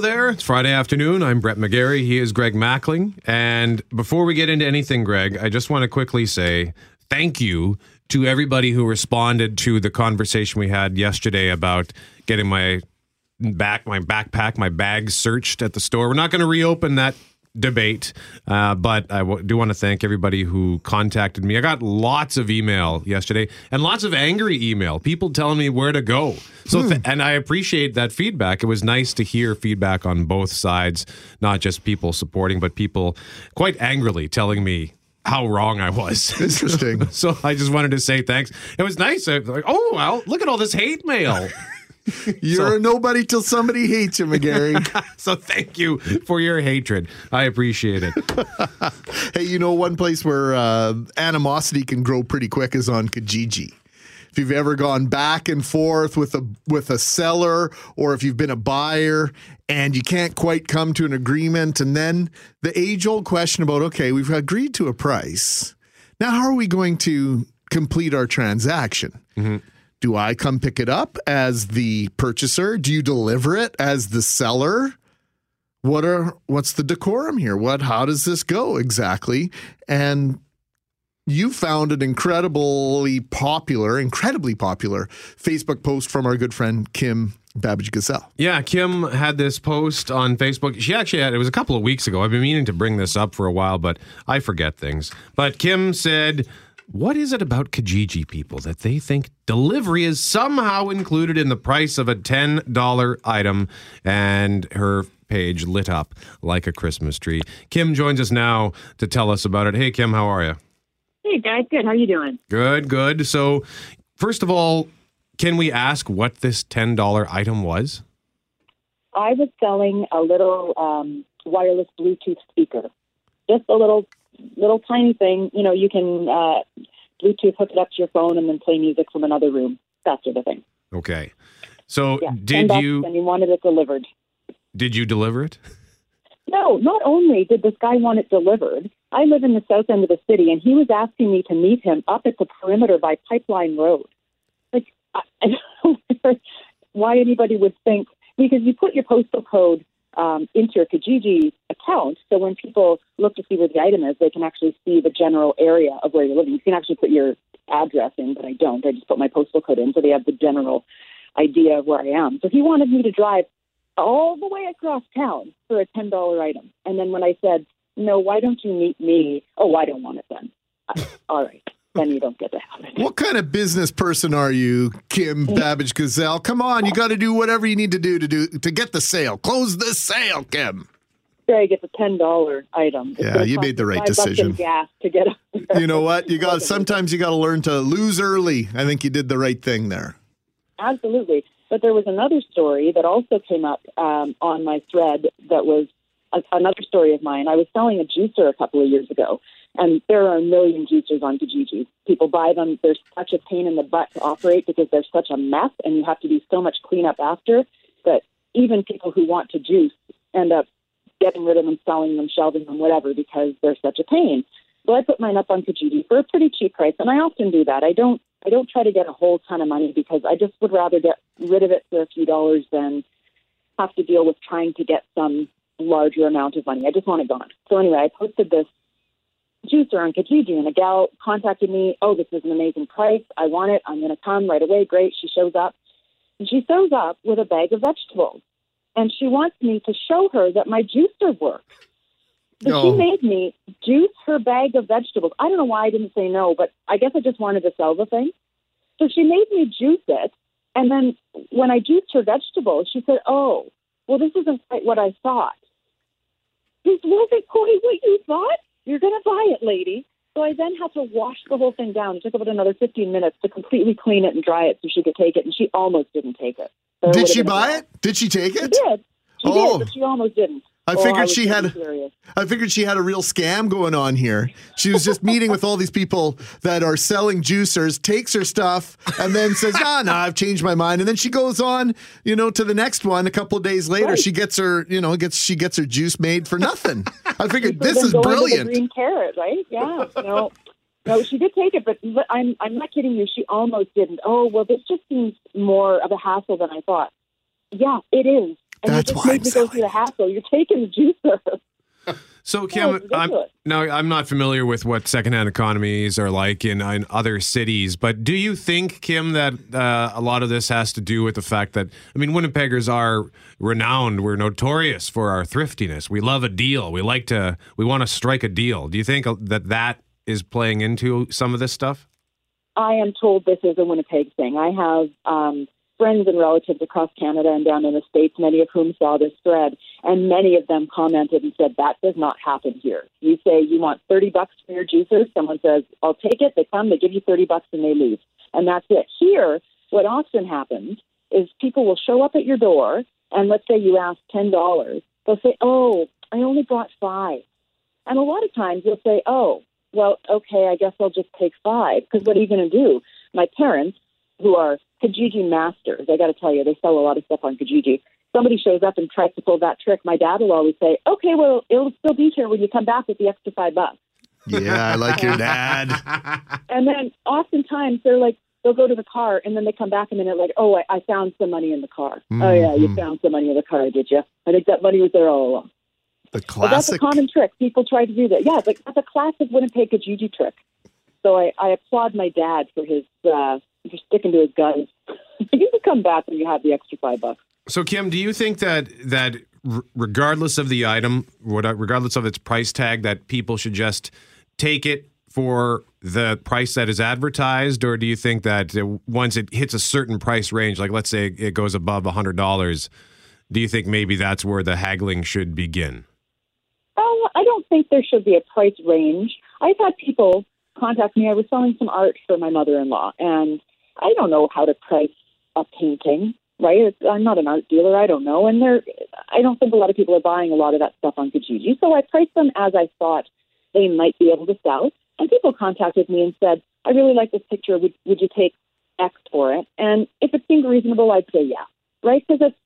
There. It's Friday afternoon. I'm Brett McGarry. He is Greg Mackling. And before we get into anything, Greg, I just want to quickly say thank you to everybody who responded to the conversation we had yesterday about getting my back my backpack, my bag searched at the store. We're not going to reopen that debate, uh, but I w- do want to thank everybody who contacted me. I got lots of email yesterday and lots of angry email, people telling me where to go. So, th- and I appreciate that feedback. It was nice to hear feedback on both sides, not just people supporting, but people quite angrily telling me how wrong I was. Interesting. so I just wanted to say thanks. It was nice. I was like, oh well, look at all this hate mail. You're So- a nobody till somebody hates you, McGarry. so thank you for your hatred. I appreciate it. hey, you know, one place where uh, animosity can grow pretty quick is on Kijiji. If you've ever gone back and forth with a with a seller, or if you've been a buyer and you can't quite come to an agreement, and then the age old question about okay, we've agreed to a price. Now, how are we going to complete our transaction? Do I come pick it up as the purchaser? Do you deliver it as the seller? What are what's the decorum here? What how does this go exactly? And you found an incredibly popular, incredibly popular Facebook post from our good friend Kim Babbage Gazelle. Yeah, Kim had this post on Facebook. She actually had it was a couple of weeks ago. I've been meaning to bring this up for a while, but I forget things. But Kim said, "What is it about Kijiji people that they think delivery is somehow included in the price of a $10 item?" And her page lit up like a Christmas tree. Kim joins us now to tell us about it. Hey Kim, how are you? Hey guys, good. How are you doing? Good, good. So, first of all, can we ask what this $10 item was? I was selling a little um, wireless Bluetooth speaker, just a little, little tiny thing. You know, you can uh, Bluetooth hook it up to your phone and then play music from another room. That sort of thing. Okay. So, Yeah. did you And you wanted it delivered. did you deliver it? No, not only did this guy want it delivered, I live in the south end of the city, and he was asking me to meet him up at the perimeter by Pipeline Road. Like, I, I don't know why anybody would think because you put your postal code um, into your Kijiji account, so when people look to see where the item is, they can actually see the general area of where you're living. You can actually put your address in, but I don't. I just put my postal code in, so they have the general idea of where I am. So he wanted me to drive all the way across town for a ten dollar item. And then when I said, "No, why don't you meet me?" Oh, I don't want it then. All right, then you don't get to have it. What kind of business person are you, Kim Babbage Gazelle? Come on, you got to do whatever you need to do to do to get the sale. Close the sale, Kim. Greg, it's a ten dollar item. It's Yeah, you made the right five bucks in decision. Gas to get. You know what? You got sometimes you got to learn to lose early. I think you did the right thing there. Absolutely. But there was another story that also came up um, on my thread that was a, another story of mine. I was selling a juicer a couple of years ago, and there are a million juicers on Kijiji. People buy them. They're such a pain in the butt to operate because they're such a mess, and you have to do so much cleanup after that even people who want to juice end up getting rid of them, selling them, shelving them, whatever, because they're such a pain. So I put mine up on Kijiji for a pretty cheap price, and I often do that. I don't I don't try to get a whole ton of money because I just would rather get rid of it for a few dollars than have to deal with trying to get some larger amount of money. I just want it gone. So anyway, I posted this juicer on Kijiji, and a gal contacted me. Oh, this is an amazing price. I want it. I'm going to come right away. Great. She shows up, and she shows up with a bag of vegetables, and she wants me to show her that my juicer works. So Oh. she made me juice her bag of vegetables. I don't know why I didn't say no, but I guess I just wanted to sell the thing. So she made me juice it. And then when I juiced her vegetables, she said, Oh, well, this isn't quite what I thought. This wasn't quite what you thought? You're going to buy it, lady. So I then had to wash the whole thing down. It took about another 15 minutes to completely clean it and dry it so she could take it. And she almost didn't take it. So Did would've she buy it? Did she take She it? did. She Oh. did, but oh. she almost didn't. I Oh, figured she had-. I figured she had a real scam going on here. She was just meeting with all these people that are selling juicers, takes her stuff, and then says, "Ah, no, I've changed my mind." And then she goes on, you know, to the next one. A couple of days later, Right. she gets her, you know, gets she gets her juice made for nothing. I figured this is go into the brilliant. green carrot, right? Yeah. No, no, she did take it, but but I'm I'm not kidding you. She almost didn't. Oh well, this just seems more of a hassle than I thought. Yeah, it is. And That's you just why made I'm me go through the hassle. You're taking the juicer. So, it's Kim, I'm, ridiculous. no, I'm not familiar with what secondhand economies are like in, in other cities, but do you think, Kim, that uh, a lot of this has to do with the fact that, I mean, Winnipeggers are renowned, we're notorious for our thriftiness. We love a deal. We like to, we want to strike a deal. Do you think that that is playing into some of this stuff? I am told this is a Winnipeg thing. I have um, friends and relatives across Canada and down in the States, many of whom saw this thread, and many of them commented and said, that does not happen here. You say you want 30 bucks for your juicer, someone says, I'll take it, they come, they give you 30 bucks and they leave. And that's it. Here, what often happens is people will show up at your door, and let's say you ask $10, they'll say, oh, I only brought five. And a lot of times you'll say, oh, well, okay, I guess I'll just take five. Because what are you going to do? My parents, who are Kijiji masters, I got to tell you, they sell a lot of stuff on Kijiji. Somebody shows up and tries to pull that trick. My dad will always say, okay, well, it'll still be here when you come back with the extra five bucks. Yeah, I like your dad. And then oftentimes they're like, they'll go to the car and then they come back and then they're like, oh, I, I found some money in the car. Oh, yeah, you Mhm. found some money in the car, did you? I think that money was there all along. The But that's a classic. common trick. People try to do that. Yeah, like that's a classic Winnipeg Kijiji trick. So I, I applaud my dad for his uh, for sticking to his guns. you can come back when you have the extra five bucks. So, Kim, do you think that that regardless of the item, what- regardless of its price tag, that people should just take it for the price that is advertised, or do you think that uh, once it hits a certain price range, like let's say it goes above hundred dollars, do you think maybe that's where the haggling should begin? Oh, I don't think there should be a price range. I've had people contact me. I was selling some art for my mother-in-law, and I don't know how to price a painting. Right? I'm not an art dealer. I don't know, and there, I don't think a lot of people are buying a lot of that stuff on Kijiji. So I priced them as I thought they might be able to sell. And people contacted me and said, "I really like this picture. Would would you take X for it?" And if it seemed reasonable, I'd say yeah. Right? Because it's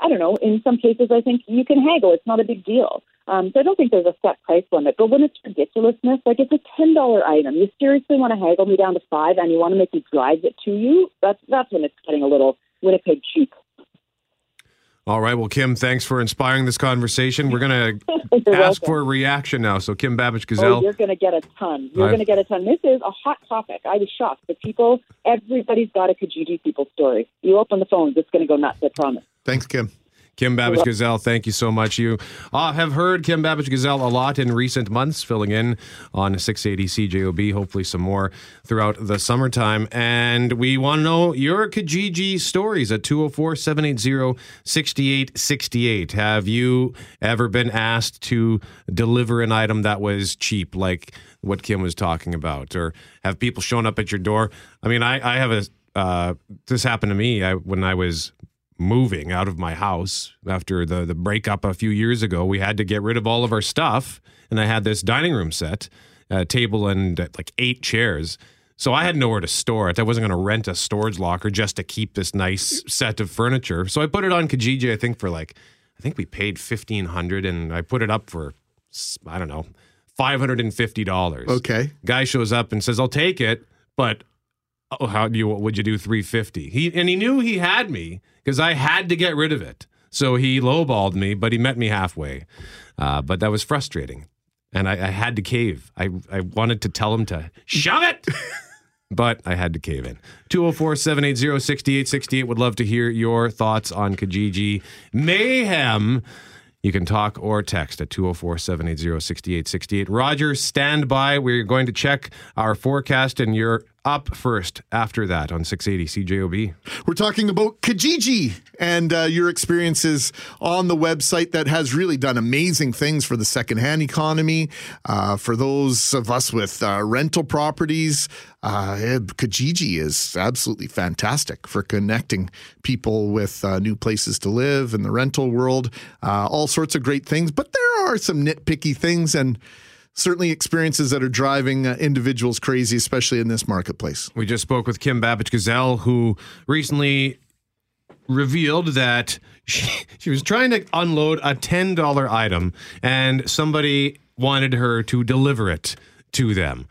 I don't know. In some cases, I think you can haggle. It's not a big deal. Um, so I don't think there's a set price limit. But when it's ridiculousness, like it's a ten dollar item, you seriously want to haggle me down to five, and you want to make me drive it to you. That's that's when it's getting a little Winnipeg cheap. All right. Well, Kim, thanks for inspiring this conversation. We're gonna ask welcome. for a reaction now. So, Kim Babbage Oh, Gazelle. you're going to get a ton. You're going to get a ton. This is a hot topic. I was shocked. The people, everybody's got a Kijiji people story. You open the phones, it's going to go nuts. I promise. Thanks, Kim. Kim Babbage Gazelle, thank you so much. You uh, have heard Kim Babbage Gazelle a lot in recent months, filling in on 680 CJOB, hopefully some more throughout the summertime. And we want to know your Kijiji stories at 204 780 6868. Have you ever been asked to deliver an item that was cheap, like what Kim was talking about? Or have people shown up at your door? I mean, I, I have a, uh, this happened to me I, when I was moving out of my house after the the breakup a few years ago. We had to get rid of all of our stuff, and I had this dining room set, a table and uh, like eight chairs. So I had nowhere to store it. I wasn't going to rent a storage locker just to keep this nice set of furniture. So I put it on Kijiji. I think for like, I think we paid fifteen hundred, and I put it up for I don't know five hundred and fifty dollars. Okay. Guy shows up and says, "I'll take it," but oh, how do you? What would you do? Three fifty. He and he knew he had me because I had to get rid of it. So he lowballed me, but he met me halfway. Uh, but that was frustrating, and I, I had to cave. I I wanted to tell him to shove it. But I had to cave in. 204 780 6868. Would love to hear your thoughts on Kijiji Mayhem. You can talk or text at 204 780 6868. Roger, stand by. We're going to check our forecast, and you're up first after that on 680 CJOB. We're talking about Kijiji and uh, your experiences on the website that has really done amazing things for the secondhand economy. Uh, for those of us with uh, rental properties, uh, Kijiji is absolutely fantastic for connecting people with uh, new places to live in the rental world. Uh, all sorts of great things, but there are some nitpicky things and certainly experiences that are driving uh, individuals crazy, especially in this marketplace. We just spoke with Kim Babbage Gazelle, who recently revealed that she, she was trying to unload a $10 item and somebody wanted her to deliver it to them.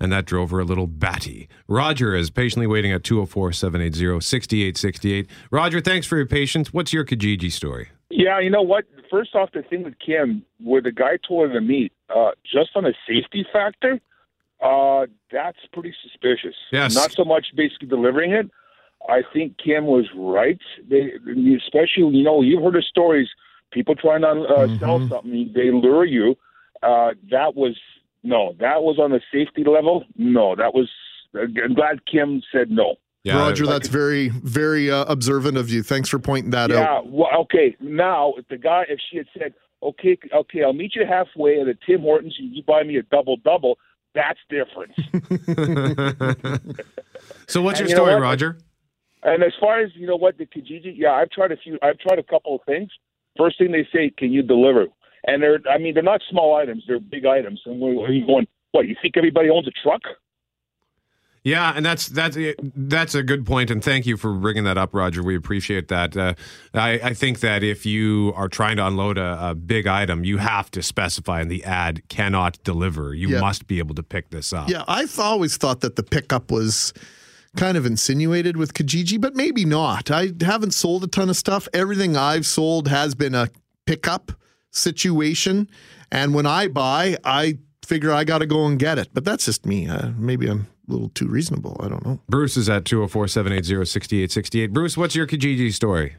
and that drove her a little batty. Roger is patiently waiting at 204 780 6868. Roger, thanks for your patience. What's your Kijiji story? Yeah, you know what? First off, the thing with Kim, where the guy told her to meet, uh, just on a safety factor, uh, that's pretty suspicious. Yes. Not so much basically delivering it. I think Kim was right. They, especially, you know, you've heard of stories. People trying to uh, sell something, they lure you. Uh, that was no. That was on the safety level. No, that was. I'm glad Kim said no. Roger, that's very, very uh, observant of you. Thanks for pointing that Yeah. out. Well, okay. Now, if the guy, if she had said, "Okay, okay, I'll meet you halfway at a Tim Hortons, and you buy me a double double," that's different. so, what's your And you know story, what? Roger? and as far as you know, what the Kijiji, yeah, I've tried a few. I've tried a couple of things. First thing they say, "Can you deliver?" And they're, I mean, they're not small items; they're big items. And we're, you going, what? You think everybody owns a truck? Yeah, and that's that's that's a good point, and thank you for bringing that up, Roger. We appreciate that. Uh, I, I think that if you are trying to unload a, a big item, you have to specify in the ad cannot deliver. You Yeah. must be able to pick this up. Yeah, I've always thought that the pickup was kind of insinuated with Kijiji, but maybe not. I haven't sold a ton of stuff. Everything I've sold has been a pickup situation. And when I buy, I figure I got to go and get it. But that's just me. Uh, maybe I'm little too reasonable. I don't know. Bruce is at 204 780 6868. Bruce, what's your Kijiji story?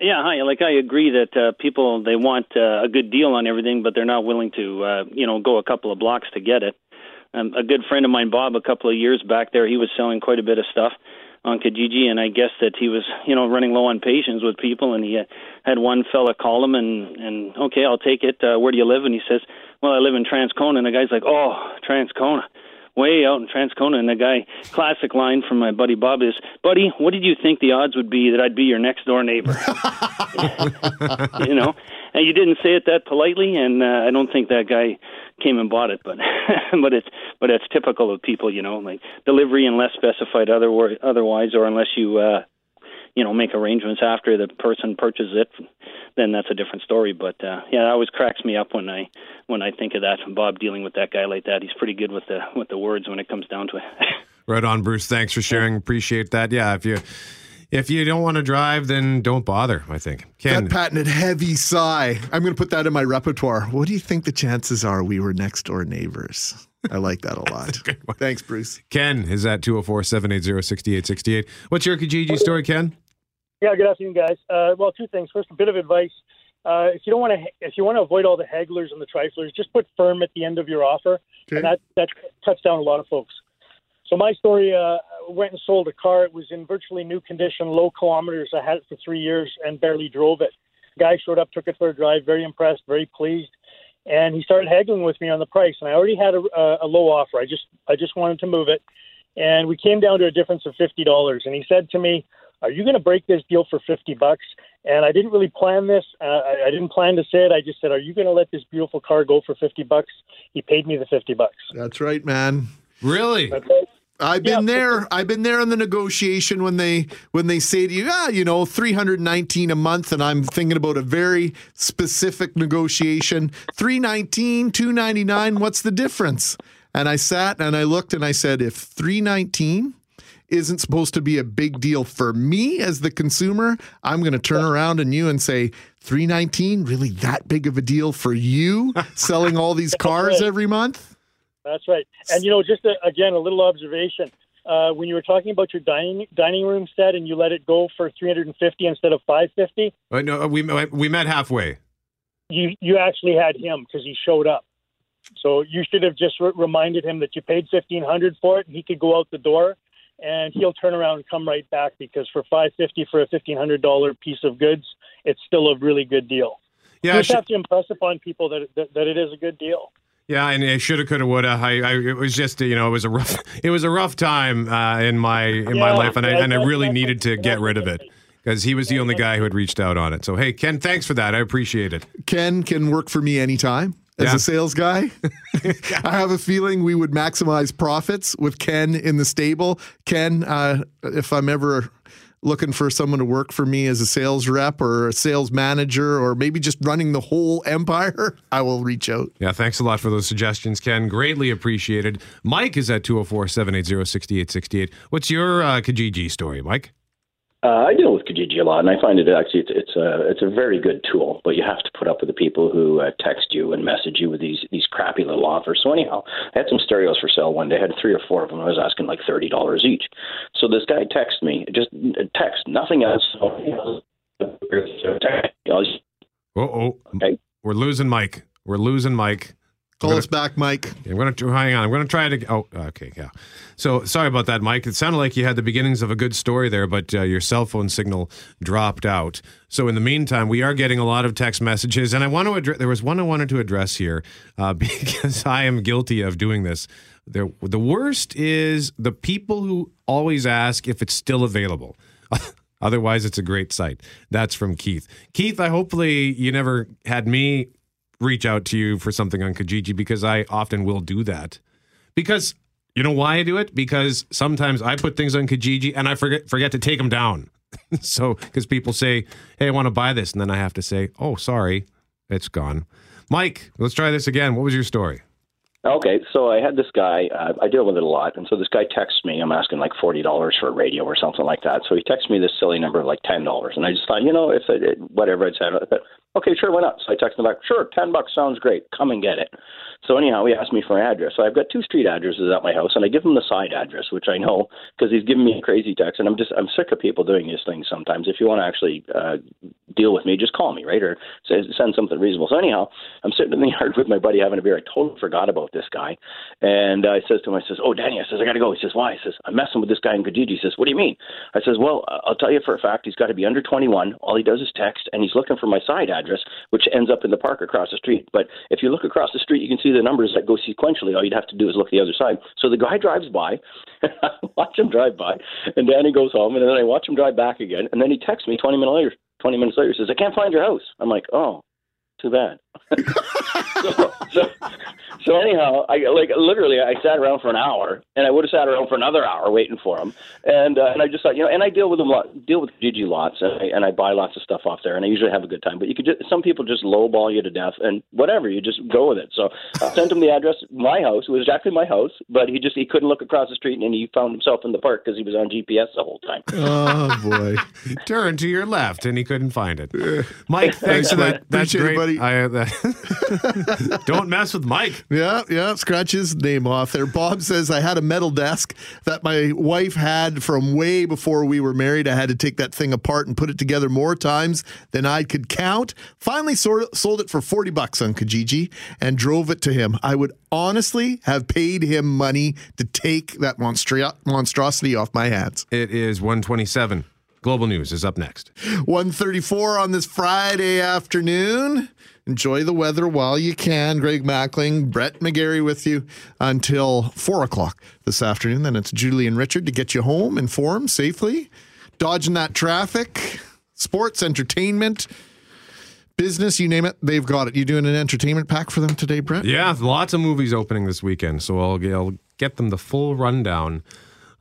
Yeah, hi. Like I agree that uh, people they want uh, a good deal on everything, but they're not willing to, uh, you know, go a couple of blocks to get it. Um, a good friend of mine, Bob, a couple of years back there, he was selling quite a bit of stuff on Kijiji, and I guess that he was, you know, running low on patience with people, and he uh, had one fella call him and and okay, I'll take it. Uh, where do you live? And he says, well, I live in Transcona, and the guy's like, oh, Transcona. Way out in Transcona, and the guy, classic line from my buddy Bob is, "Buddy, what did you think the odds would be that I'd be your next door neighbor?" you know, and you didn't say it that politely, and uh, I don't think that guy came and bought it, but but it's but it's typical of people, you know, like delivery unless specified other otherwise, or unless you uh, you know make arrangements after the person purchases it, then that's a different story. But uh, yeah, it always cracks me up when I when I think of that. Bob dealing with that guy like that, he's pretty good with the with the words when it comes down to it. Right on, Bruce. Thanks for sharing. Appreciate that. Yeah, if you if you don't want to drive, then don't bother. I think. Ken, That patented heavy sigh. I'm going to put that in my repertoire. What do you think the chances are we were next door neighbors? I like that a lot. Thanks, Bruce. Ken is at 204 780 6868. What's your Kijiji story, Ken? Yeah, good afternoon, guys. Uh, well, two things. First, a bit of advice. Uh, if you don't want to, if you want to avoid all the hagglers and the triflers, just put firm at the end of your offer, Okay. and that that cuts down a lot of folks. So my story uh, went and sold a car. It was in virtually new condition, low kilometers. I had it for three years and barely drove it. Guy showed up, took it for a drive, very impressed, very pleased, and he started haggling with me on the price. And I already had a, a, a low offer. I just I just wanted to move it, and we came down to a difference of fifty dollars. And he said to me, "Are you going to break this deal for fifty bucks?" And I didn't really plan this. Uh, I, I didn't plan to say it. I just said, "Are you going to let this beautiful car go for fifty bucks?" He paid me the fifty bucks. That's right, man. Really? Okay. I've been Yeah. there. I've been there in the negotiation when they when they say to you, ah, you know, three hundred nineteen a month, and I'm thinking about a very specific negotiation. Three nineteen, two ninety nine. What's the difference? And I sat and I looked and I said, if three nineteen isn't supposed to be a big deal for me as the consumer, I'm going to turn around on you and say, 319 really that big of a deal for you selling all these cars every month? That's right. And you know, just a, again, a little observation. Uh, when you were talking about your dining dining room set and you let it go for 350 instead of 550, Uh, no, we we met halfway. you you actually had him because he showed up. So you should have just re- reminded him that you paid 1500 for it, and he could go out the door, and he'll turn around and come right back because for 550 for a 1500 dollar piece of goods, it's still a really good deal. Yeah, you just should- have to impress upon people that, that that it is a good deal. Yeah, and it shoulda, coulda, woulda. I, I, it was just, you know, it was a rough, it was a rough time uh, in my in my life, and I and I really needed to get rid of it because he was the only guy who had reached out on it. So, hey, Ken, thanks for that. I appreciate it. Ken can work for me anytime as Yeah. a sales guy. I have a feeling we would maximize profits with Ken in the stable. Ken, uh, if I'm ever looking for someone to work for me as a sales rep or a sales manager or maybe just running the whole empire, I will reach out. Yeah, thanks a lot for those suggestions, Ken. Greatly appreciated. Mike is at 204 780 6868. What's your uh, Kijiji story, Mike? Uh, I deal with Kijiji a lot, and I find it actually it's, it's a it's a very good tool. But you have to put up with the people who uh, text you and message you with these these crappy little offers. So anyhow, I had some stereos for sale one day. I had three or four of them. I was asking like thirty dollars each. So this guy texted me, just text, nothing else. Uh oh, Okay. we're losing Mike. We're losing Mike. Call gonna- us back, Mike. I'm going to hang on. I'm going to try to. Oh, okay, yeah. So sorry about that, Mike. It sounded like you had the beginnings of a good story there, but uh, your cell phone signal dropped out. So in the meantime, we are getting a lot of text messages, and I want to address. There was one I wanted to address here uh, because I am guilty of doing this. The the worst is the people who always ask if it's still available. Otherwise, it's a great site. That's from Keith. Keith, I hopefully you never had me reach out to you for something on Kijiji because I often will do that. Because you know why I do it? Because sometimes I put things on Kijiji and I forget forget to take them down. so because people say, "Hey, I want to buy this," and then I have to say, "Oh, sorry, it's gone." Mike, let's try this again. What was your story? Okay, so I had this guy. Uh, I deal with it a lot, and so this guy texts me. I'm asking like forty dollars for a radio or something like that. So he texts me this silly number of like ten dollars, and I just thought, you know, if it, it, whatever I said, I thought, okay, sure, why not? So I texted him back, sure, ten bucks sounds great. Come and get it. So anyhow, he asked me for an address. So I've got two street addresses at my house, and I give him the side address, which I know because he's giving me a crazy text, and I'm just I'm sick of people doing these things. Sometimes, if you want to actually uh, deal with me, just call me, right, or say, send something reasonable. So anyhow, I'm sitting in the yard with my buddy having a beer. I totally forgot about this guy, and I says to him, I says, "Oh, Danny," I says, "I got to go." He says, "Why?" I says, "I'm messing with this guy in Kijiji." He says, "What do you mean?" I says, "Well, I'll tell you for a fact. He's got to be under 21. All he does is text, and he's looking for my side address, which ends up in the park across the street. But if you look across the street, you can see the numbers that go sequentially. All you'd have to do is look the other side. So the guy drives by, I watch him drive by, and Danny goes home, and then I watch him drive back again, and then he texts me 20 minutes later. 20 minutes later, says, "I can't find your house." I'm like, "Oh." Too bad. so, so, so anyhow, I like literally I sat around for an hour, and I would have sat around for another hour waiting for him. And uh, and I just thought, you know, and I deal with them lot, deal with Gigi lots, and I, and I buy lots of stuff off there, and I usually have a good time. But you could just, some people just lowball you to death, and whatever, you just go with it. So I sent him the address, my house. It was exactly my house, but he just he couldn't look across the street, and he found himself in the park because he was on GPS the whole time. Oh boy. Turn to your left, and he couldn't find it. Mike, thanks for that. That's Appreciate it, great. buddy. I, uh, that, don't mess with Mike. Yeah, yeah, scratch his name off there. Bob says I had a metal desk that my wife had from way before we were married. I had to take that thing apart and put it together more times than I could count. Finally sor- sold it for 40 bucks on Kijiji and drove it to him. I would honestly have paid him money to take that monstri- monstrosity off my hands. It is 127. Global News is up next. 134 on this Friday afternoon. Enjoy the weather while you can. Greg Mackling, Brett McGarry with you until 4 o'clock this afternoon. Then it's Julie and Richard to get you home informed safely, dodging that traffic, sports, entertainment, business, you name it, they've got it. You doing an entertainment pack for them today, Brett? Yeah, lots of movies opening this weekend, so I'll, I'll get them the full rundown.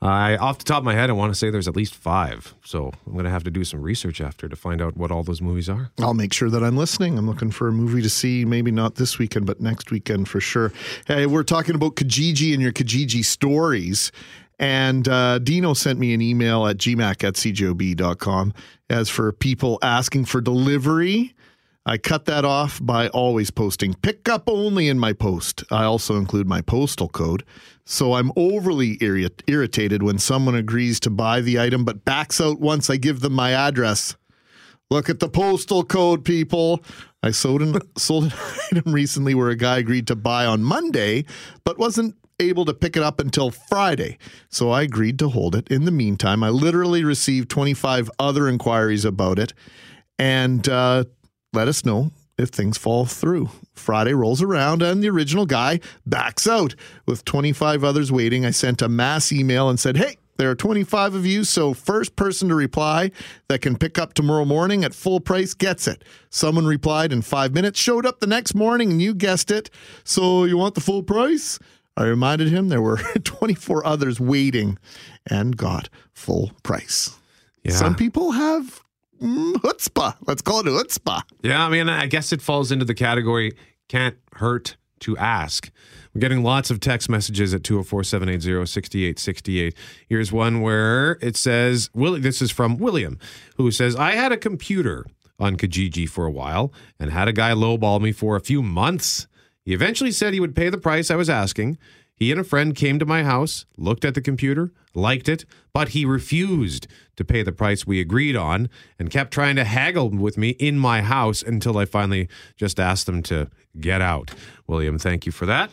I, off the top of my head, I want to say there's at least five. So I'm going to have to do some research after to find out what all those movies are. I'll make sure that I'm listening. I'm looking for a movie to see, maybe not this weekend, but next weekend for sure. Hey, we're talking about Kijiji and your Kijiji stories. And uh, Dino sent me an email at gmac at cjob.com as for people asking for delivery. I cut that off by always posting pickup only in my post. I also include my postal code. So I'm overly irri- irritated when someone agrees to buy the item but backs out once I give them my address. Look at the postal code, people. I sold an, sold an item recently where a guy agreed to buy on Monday, but wasn't able to pick it up until Friday. So I agreed to hold it. In the meantime, I literally received 25 other inquiries about it. And uh, let us know if things fall through. Friday rolls around and the original guy backs out. With 25 others waiting, I sent a mass email and said, hey, there are 25 of you, so first person to reply that can pick up tomorrow morning at full price gets it. Someone replied in five minutes, showed up the next morning, and you guessed it. So you want the full price? I reminded him there were 24 others waiting and got full price. Yeah. Some people have Mm, chutzpah. Let's call it chutzpah. Yeah, I mean, I guess it falls into the category can't hurt to ask. We're getting lots of text messages at 204 780 6868. Here's one where it says, Willie, this is from William, who says, I had a computer on Kijiji for a while and had a guy lowball me for a few months. He eventually said he would pay the price I was asking. He and a friend came to my house, looked at the computer, liked it, but he refused to pay the price we agreed on and kept trying to haggle with me in my house until I finally just asked them to get out. William, thank you for that.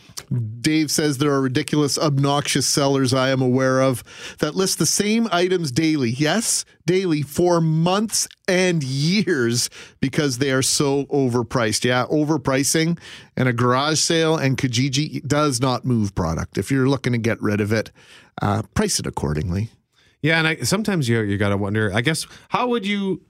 Dave says there are ridiculous, obnoxious sellers I am aware of that list the same items daily. Yes, daily for months and years because they are so overpriced. Yeah, overpricing and a garage sale and Kijiji does not move product. If you're looking to get rid of it, uh, price it accordingly. Yeah, and I, sometimes you you got to wonder. I guess how would you?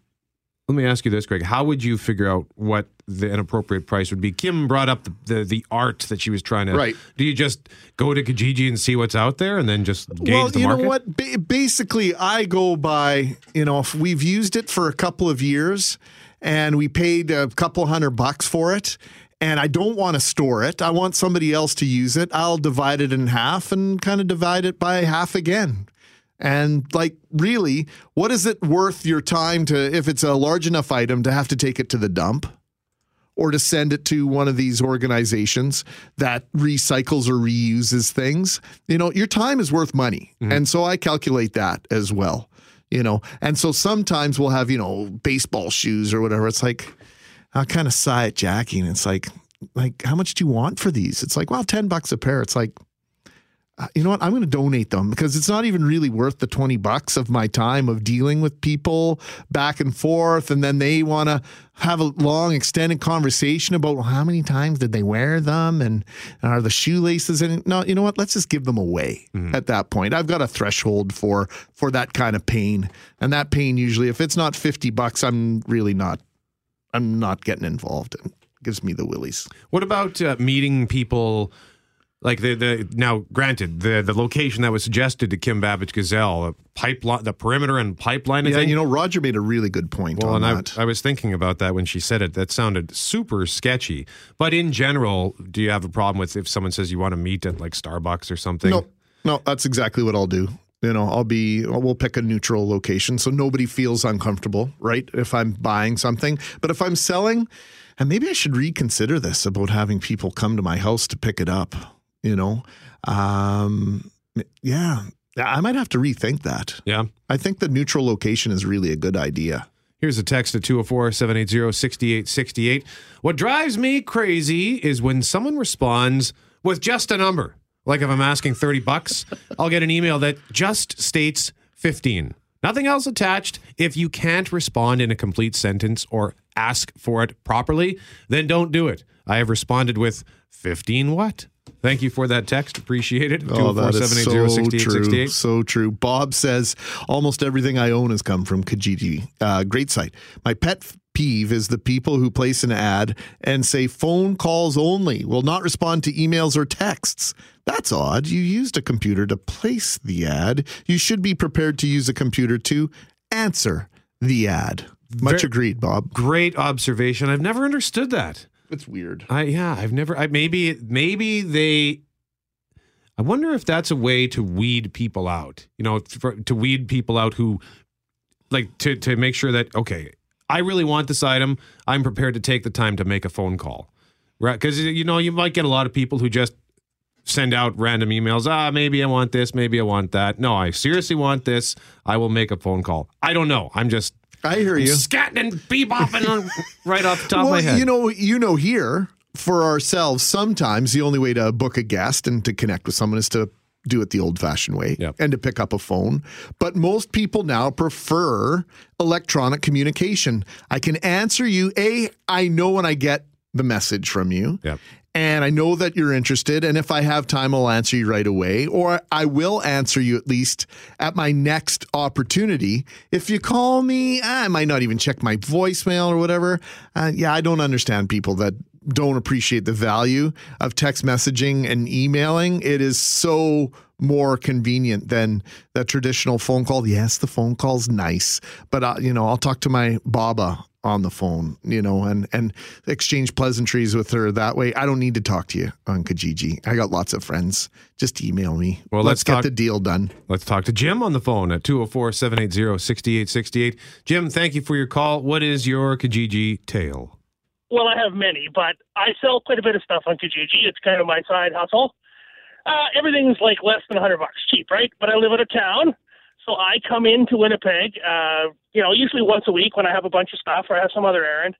Let me ask you this, Greg. How would you figure out what the inappropriate price would be? Kim brought up the the, the art that she was trying to. Right. Do you just go to Kijiji and see what's out there, and then just gauge well, the you market? know what? Ba- basically, I go by, you know, if we've used it for a couple of years and we paid a couple hundred bucks for it, and I don't want to store it, I want somebody else to use it, I'll divide it in half and kind of divide it by half again. And like, really, what is it worth your time to, if it's a large enough item, to have to take it to the dump? or to send it to one of these organizations that recycles or reuses things. You know, your time is worth money. Mm-hmm. And so I calculate that as well. You know, and so sometimes we'll have, you know, baseball shoes or whatever. It's like, I kind of sigh at Jackie and it's like, like, how much do you want for these? It's like, well, 10 bucks a pair. It's like, you know what? I'm going to donate them because it's not even really worth the 20 bucks of my time of dealing with people back and forth. And then they want to have a long, extended conversation about well, how many times did they wear them and are the shoelaces in No, you know what? Let's just give them away at that point. I've got a threshold for for that kind of pain. And that pain usually, if it's not 50 bucks, I'm really not, I'm not getting involved. It gives me the willies. What about uh, meeting people? Like the the now, granted, the the location that was suggested to Kim Babbage Gazelle, the pipeline, the perimeter and pipeline. Yeah, you know, Roger made a really good point Well, on and that. I, I was thinking about that when she said it. That sounded super sketchy. But in general, do you have a problem with if someone says you want to meet at like Starbucks or something? No, no, that's exactly what I'll do. You know, I'll be, we'll pick a neutral location so nobody feels uncomfortable, right? If I'm buying something. But if I'm selling, and maybe I should reconsider this about having people come to my house to pick it up, you know? Um, yeah, I might have to rethink that. Yeah. I think the neutral location is really a good idea. Here's a text at 204 780 6868. What drives me crazy is when someone responds with just a number. Like if I'm asking 30 bucks, I'll get an email that just states 15. Nothing else attached. If you can't respond in a complete sentence or ask for it properly, then don't do it. I have responded with 15 what? Thank you for that text. Appreciate it. Oh, that is so 204-780-6868. true. So true. Bob says almost everything I own has come from Kijiji. Uh, great site. My pet peeve is the people who place an ad and say phone calls only, will not respond to emails or texts. That's odd. You used a computer to place the ad. You should be prepared to use a computer to answer the ad. Much Ver- agreed, Bob. Great observation. I've never understood that. It's weird. I yeah, I've never. I maybe maybe they. I wonder if that's a way to weed people out. You know, for, to weed people out who, like, to to make sure that okay, I really want this item. I'm prepared to take the time to make a phone call, right? Because you know you might get a lot of people who just send out random emails. Ah, maybe I want this. Maybe I want that. No, I seriously want this. I will make a phone call. I don't know. I'm just I hear you. scatting and bebopping right off the top well, of my head. you know, you know, here for ourselves, sometimes the only way to book a guest and to connect with someone is to do it the old-fashioned way Yep. and to pick up a phone. But most people now prefer electronic communication. I can answer you. A, I know when I get the message from you. Yep. And I know that you're interested. And if I have time, I'll answer you right away. Or I will answer you at least at my next opportunity. If you call me, I might not even check my voicemail or whatever. Uh, yeah, I don't understand people that don't appreciate the value of text messaging and emailing. It is so more convenient than the traditional phone call. Yes, the phone call's nice, but uh, you know, I'll talk to my Baba on the phone, you know, and and exchange pleasantries with her that way. I don't need to talk to you on Kijiji. I got lots of friends. Just email me. Well, let's, let's get the deal done. Let's talk to Jim on the phone at 204 780 6868. Jim, thank you for your call. What is your Kijiji tale? Well, I have many, but I sell quite a bit of stuff on Kijiji. It's kind of my side hustle. Uh, everything's like less than 100 bucks, cheap, right? But I live in a town, so I come into Winnipeg, uh, you know, usually once a week when I have a bunch of stuff or I have some other errand.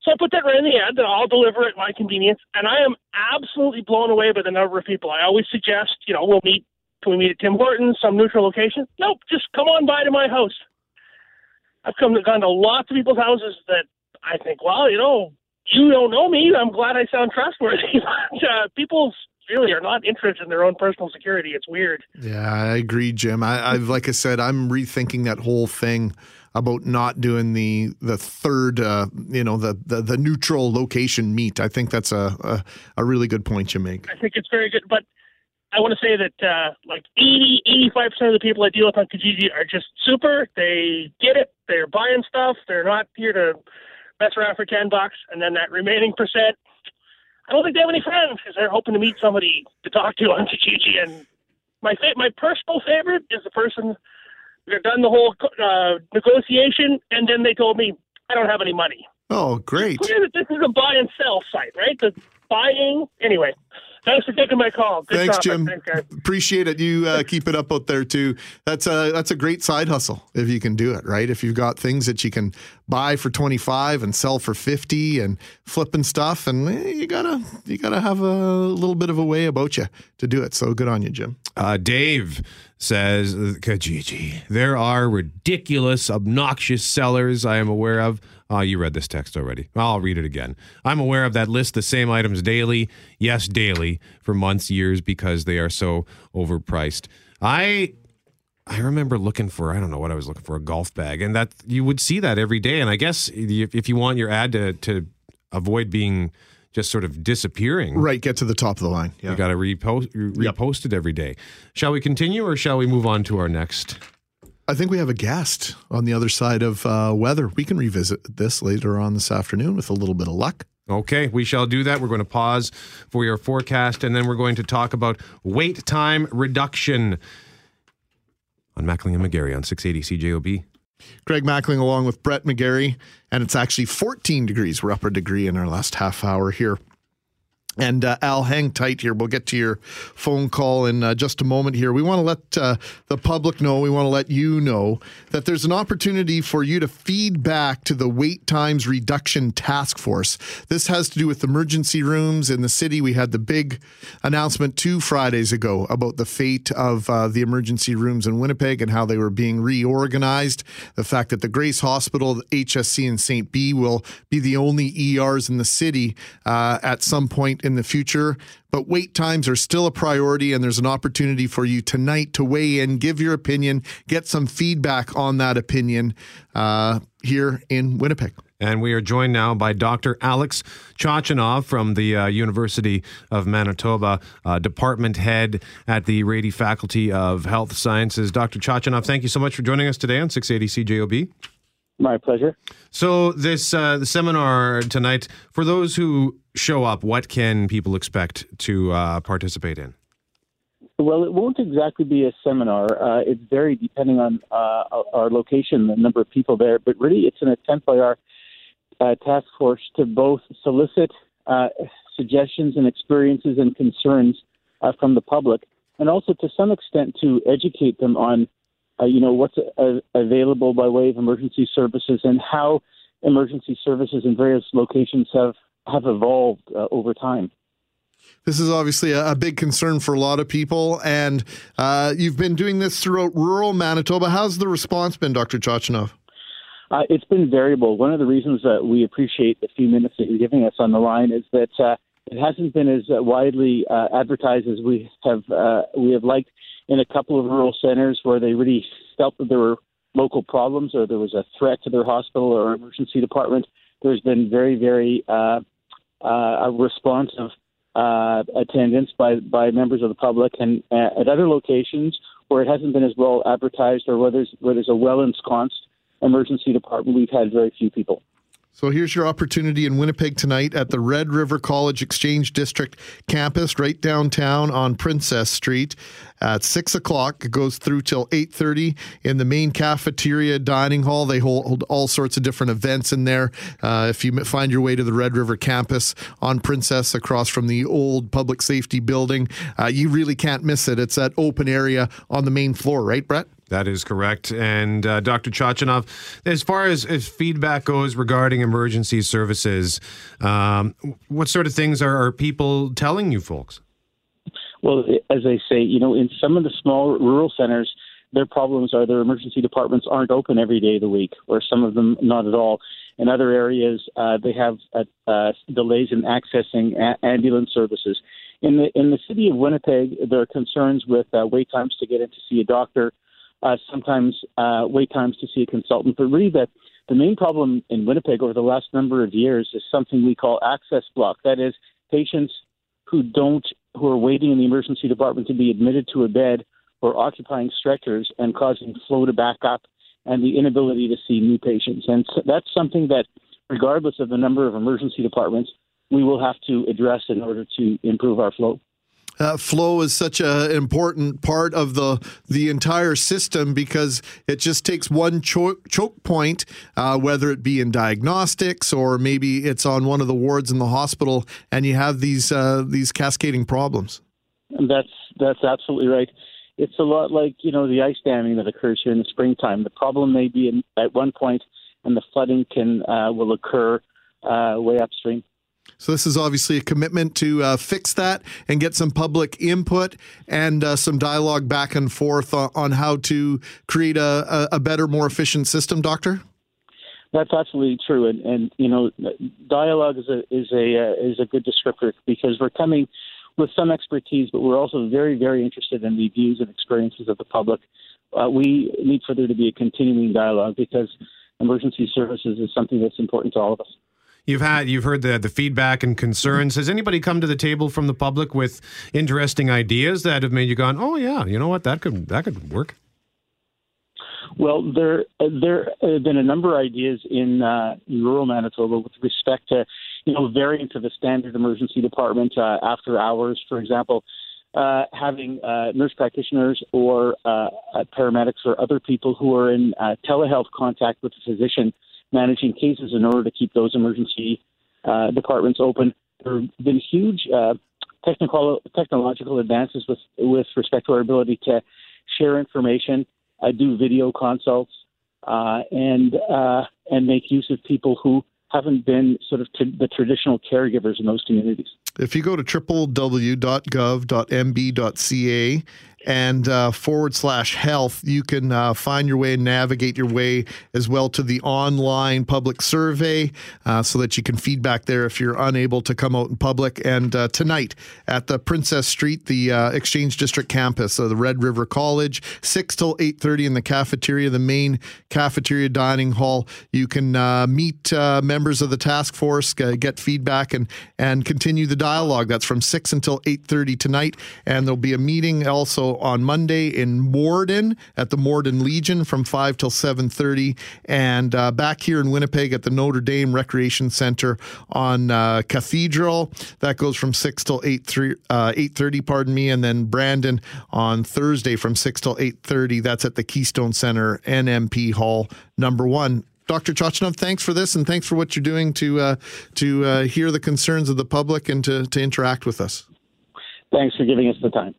So I put that right in the ad that I'll deliver at my convenience, and I am absolutely blown away by the number of people. I always suggest, you know, we'll meet. Can we meet at Tim Hortons, some neutral location? Nope, just come on by to my house. I've come to, gone to lots of people's houses that I think, well, you know, you don't know me. I'm glad I sound trustworthy. but, uh, people really are not interested in their own personal security. It's weird. Yeah, I agree, Jim. I, I've like I said, I'm rethinking that whole thing about not doing the the third, uh, you know, the, the the neutral location meet. I think that's a, a a really good point you make. I think it's very good. But I want to say that uh, like 80, 85 percent of the people I deal with on Kijiji are just super. They get it. They're buying stuff. They're not here to mess around for ten bucks. And then that remaining percent, I don't think they have any friends because they're hoping to meet somebody to talk to on Kijiji. And my fa- my personal favorite is the person they've done the whole uh, negotiation, and then they told me I don't have any money. Oh, great. Clear that this is a buy and sell site, right? The buying anyway. Thanks for taking my call. Good Thanks, topic. Jim. Thanks. Appreciate it. You uh, keep it up out there too. That's a that's a great side hustle if you can do it right. If you've got things that you can buy for twenty five and sell for fifty and flipping stuff, and eh, you gotta you gotta have a little bit of a way about you to do it. So good on you, Jim. Uh, Dave says, Kijiji, there are ridiculous, obnoxious sellers I am aware of. Oh, you read this text already. I'll read it again. I'm aware of that list the same items daily. Yes, daily for months, years, because they are so overpriced. I I remember looking for I don't know what I was looking for a golf bag, and that you would see that every day. And I guess if you want your ad to to avoid being just sort of disappearing, Right, get to the top of the line. Yeah. you got to repost repost it every day. Shall we continue, or shall we move on to our next? I think we have a guest on the other side of uh, weather. We can revisit this later on this afternoon with a little bit of luck. Okay, we shall do that. We're going to pause for your forecast, and then we're going to talk about wait time reduction on Mackling and McGarry on 680 CJOB. Greg Mackling along with Brett McGarry, and it's actually 14 degrees. We're up a degree in our last half hour here. And uh, Al, hang tight here. We'll get to your phone call in uh, just a moment here. We want to let uh, the public know, we want to let you know that there's an opportunity for you to feed back to the Wait Times Reduction Task Force. This has to do with emergency rooms in the city. We had the big announcement two Fridays ago about the fate of uh, the emergency rooms in Winnipeg and how they were being reorganized. The fact that the Grace Hospital, the HSC, and St. B will be the only ERs in the city uh, at some point in the future. But wait times are still a priority, and there's an opportunity for you tonight to weigh in, give your opinion, get some feedback on that opinion uh, here in Winnipeg. And we are joined now by Dr. Alecs Chochinov from the uh, University of Manitoba, uh, department head at the Rady Faculty of Health Sciences. Dr. Chochinov, thank you so much for joining us today on 680 CJOB. My pleasure. So this uh, the seminar tonight for those who show up, what can people expect to uh, participate in? Well, it won't exactly be a seminar. Uh, it's very depending on uh, our location, the number of people there. But really, it's an attempt by our uh, task force to both solicit uh, suggestions and experiences and concerns uh, from the public, and also to some extent to educate them on, uh, you know, what's available by way of emergency services and how emergency services in various locations have have evolved uh, over time. This is obviously a, a big concern for a lot of people, and uh, you've been doing this throughout rural Manitoba. How's the response been, Dr. Chochinov? Uh, it's been variable. One of the reasons that we appreciate the few minutes that you're giving us on the line is that uh, it hasn't been as uh, widely uh, advertised as we have uh, we have liked in a couple of rural centers where they really felt that there were local problems or there was a threat to their hospital or emergency department. There's been very very uh, a responsive uh, attendance by by members of the public, and uh, at other locations where it hasn't been as well advertised or where there's where there's a well ensconced emergency department, we've had very few people. So here's your opportunity in Winnipeg tonight at the Red River College Exchange District campus, right downtown on Princess Street, at six o'clock. It goes through till eight thirty in the main cafeteria dining hall. They hold all sorts of different events in there. Uh, if you find your way to the Red River campus on Princess, across from the old public safety building, uh, you really can't miss it. It's that open area on the main floor, right, Brett? That is correct. And uh, Dr. Chochinov, as far as, as feedback goes regarding emergency services, um, what sort of things are, are people telling you folks? Well, as I say, you know, in some of the small rural centers, their problems are their emergency departments aren't open every day of the week, or some of them not at all. In other areas, uh, they have uh, uh, delays in accessing a- ambulance services. In the in the city of Winnipeg, there are concerns with uh, wait times to get in to see a doctor, uh, sometimes uh, wait times to see a consultant. But really, the the main problem in Winnipeg over the last number of years is something we call access block. That is, patients who don't who are waiting in the emergency department to be admitted to a bed or occupying stretchers and causing flow to back up and the inability to see new patients. And so that's something that, regardless of the number of emergency departments, we will have to address in order to improve our flow. Uh, flow is such an important part of the the entire system because it just takes one cho- choke point, uh, whether it be in diagnostics or maybe it's on one of the wards in the hospital, and you have these uh, these cascading problems. That's that's absolutely right. It's a lot like you know the ice damming that occurs here in the springtime. The problem may be in, at one point, and the flooding can uh, will occur uh, way upstream. So this is obviously a commitment to uh, fix that and get some public input and uh, some dialogue back and forth on, on how to create a, a, better, more efficient system, Doctor. That's absolutely true, and, and you know, dialogue is a is a uh, is a good descriptor because we're coming with some expertise, but we're also very very interested in the views and experiences of the public. Uh, we need for there to be a continuing dialogue because emergency services is something that's important to all of us. You've had you've heard the the feedback and concerns. Has anybody come to the table from the public with interesting ideas that have made you gone, "Oh yeah, you know what? That could that could work." Well, there there have been a number of ideas in, uh, in rural Manitoba with respect to, you know, varying to the standard emergency department uh, after hours, for example, uh, having uh, nurse practitioners or uh, uh, paramedics or other people who are in telehealth contact with the physician managing cases in order to keep those emergency uh, departments open. There have been huge uh, technical technological advances with with respect to our ability to share information, uh, do video consults, uh, and uh, and make use of people who haven't been sort of t- the traditional caregivers in those communities. If you go to www.gov.mb.ca and uh, forward slash health, you can uh, find your way and navigate your way as well to the online public survey uh, so that you can feedback there if you're unable to come out in public. And uh, tonight at the Princess Street, the uh, Exchange District campus of the Red River College, 6 till 8.30 in the cafeteria, the main cafeteria dining hall. You can uh, meet members of the task force, get feedback, and, and continue the dialogue. That's from 6 until 8.30 tonight. And there'll be a meeting also on Monday in Morden at the Morden Legion from 5 till 7.30 and uh, back here in Winnipeg at the Notre Dame Recreation Center on uh, Cathedral. That goes from 6 till 8, 3, uh, 8.30, pardon me, and then Brandon on Thursday from 6 till 8.30. That's at the Keystone Center, NMP Hall, number one. Dr. Chochinov, thanks for this, and thanks for what you're doing to uh, to uh, hear the concerns of the public and to, to interact with us. Thanks for giving us the time.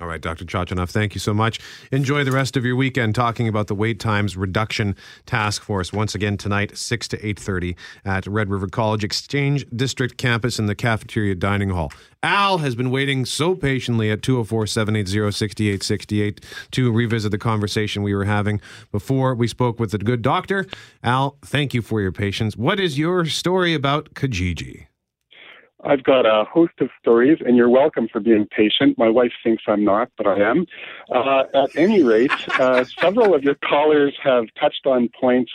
All right, Dr. Chochinov, thank you so much. Enjoy the rest of your weekend talking about the wait times reduction task force. Once again tonight, 6 to 8.30 at Red River College Exchange District campus in the cafeteria dining hall. Al has been waiting so patiently at 204-780-6868 to revisit the conversation we were having before we spoke with the good doctor. Al, thank you for your patience. What is your story about Kijiji? I've got a host of stories, and you're welcome for being patient. My wife thinks I'm not, but I am. Uh, at any rate, uh, several of your callers have touched on points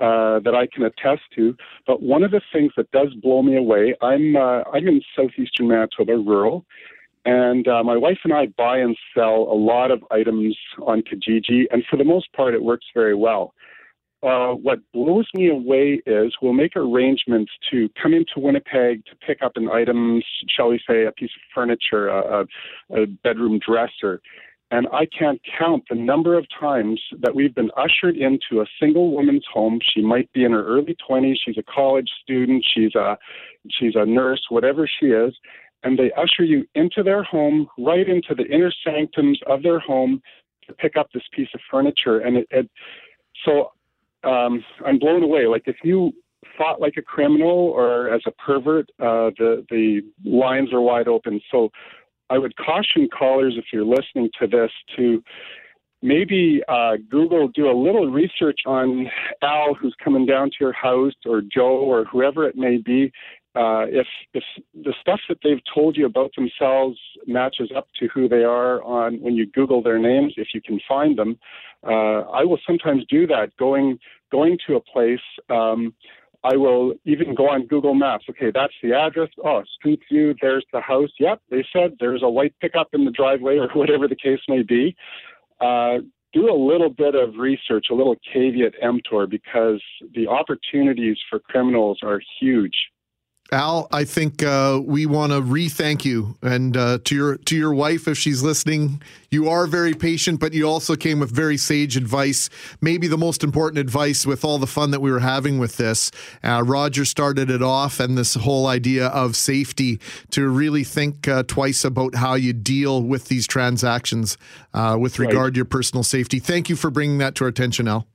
uh, that I can attest to. But one of the things that does blow me away, I'm uh, I'm in southeastern Manitoba, rural, and uh, my wife and I buy and sell a lot of items on Kijiji, and for the most part, it works very well. Uh, what blows me away is we'll make arrangements to come into Winnipeg to pick up an item, shall we say, a piece of furniture, a, a, bedroom dresser. And I can't count the number of times that we've been ushered into a single woman's home. She might be in her early 20s. She's a college student. She's a, she's a nurse, whatever she is. And they usher you into their home, right into the inner sanctums of their home to pick up this piece of furniture. And it, it so um, I'm blown away. Like if you fought like a criminal or as a pervert, uh, the the lines are wide open. So I would caution callers if you're listening to this to maybe uh, Google do a little research on Al, who's coming down to your house, or Joe, or whoever it may be. Uh, if if the stuff that they've told you about themselves matches up to who they are on when you Google their names, if you can find them, uh, I will sometimes do that. Going going to a place, um, I will even go on Google Maps. Okay, that's the address. Oh, Street View. There's the house. Yep, they said there's a white pickup in the driveway, or whatever the case may be. Uh, do a little bit of research, a little caveat emptor, because the opportunities for criminals are huge. Al, I think uh, we want to re-thank you, and uh, to your to your wife if she's listening. You are very patient, but you also came with very sage advice. Maybe the most important advice with all the fun that we were having with this. Uh, Roger started it off, and this whole idea of safety to really think uh, twice about how you deal with these transactions uh, with regard right. to your personal safety. Thank you for bringing that to our attention, Al.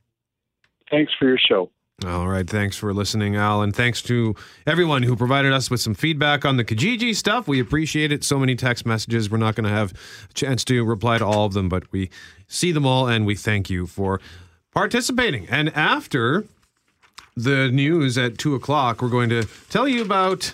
Thanks for your show. All right. Thanks for listening, Al. And thanks to everyone who provided us with some feedback on the Kijiji stuff. We appreciate it. So many text messages. We're not going to have a chance to reply to all of them, but we see them all and we thank you for participating. And after the news at two o'clock, we're going to tell you about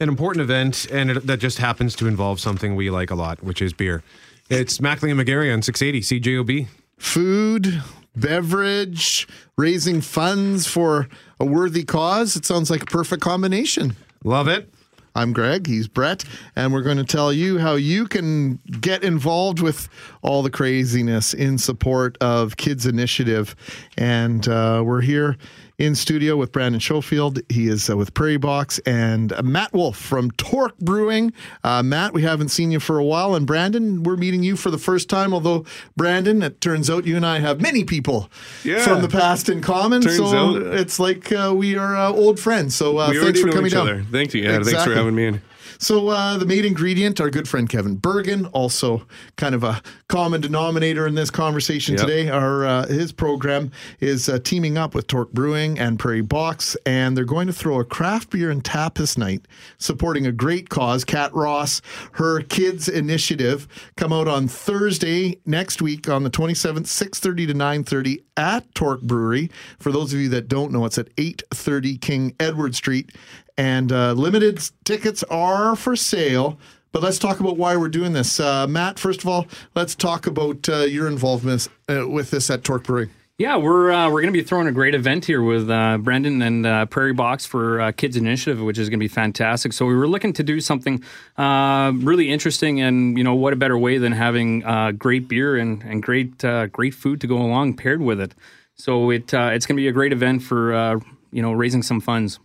an important event and it, that just happens to involve something we like a lot, which is beer. It's Mackling and McGarry on 680 CJOB. Food, beverage, raising funds for a worthy cause. It sounds like a perfect combination. Love it. I'm Greg. He's Brett. And we're going to tell you how you can get involved with all the craziness in support of Kids Initiative. And uh, we're here in studio with Brandon Schofield. He is uh, with Prairie Box and uh, Matt Wolf from Torque Brewing. Uh, Matt, we haven't seen you for a while, and Brandon, we're meeting you for the first time. Although Brandon, it turns out you and I have many people yeah. from the past in common, turns so out. it's like uh, we are uh, old friends. So uh, thanks for coming down. Thank you. Yeah, exactly. thanks for having me in. So uh, the main ingredient, our good friend Kevin Bergen, also kind of a common denominator in this conversation yep. today. Our uh, his program is uh, teaming up with Torque Brewing and Prairie Box, and they're going to throw a craft beer and tapas night supporting a great cause. Kat Ross, her kids initiative, come out on Thursday next week on the 27th, 6:30 to 9:30 at Torque Brewery. For those of you that don't know, it's at 830 King Edward Street and uh, limited tickets are for sale. But let's talk about why we're doing this. Uh, Matt, first of all, let's talk about uh, your involvement uh, with this at Torque Brewing. Yeah, we're uh, we're going to be throwing a great event here with uh, Brendan and uh, Prairie Box for uh, Kids Initiative, which is going to be fantastic. So we were looking to do something uh, really interesting, and you know what a better way than having great beer and and great great food to go along paired with it. So it it's going to be a great event for you know raising some funds.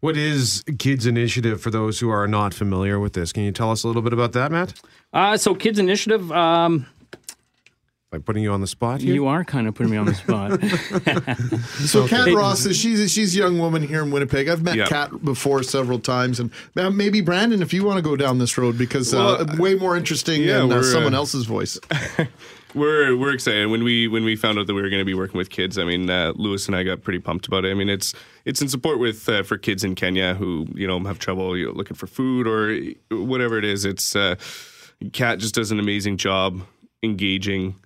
What is Kids Initiative for those who are not familiar with this? Can you tell us a little bit about that, Matt? Uh, so, Kids Initiative. Um, by putting you on the spot here? You are kind of putting me on the spot. so Kat Ross, is she's she's a young woman here in Winnipeg. I've met Kat before several times, and maybe Brandon, if you want to go down this road, because uh, well, uh, way more interesting yeah, than uh, someone uh, else's voice. we're we're excited when we when we found out that we were going to be working with kids. I mean, uh, Lewis and I got pretty pumped about it. I mean, it's it's in support with uh, for kids in Kenya who you know have trouble you know, looking for food or whatever it is. It's uh, Kat just does an amazing job engaging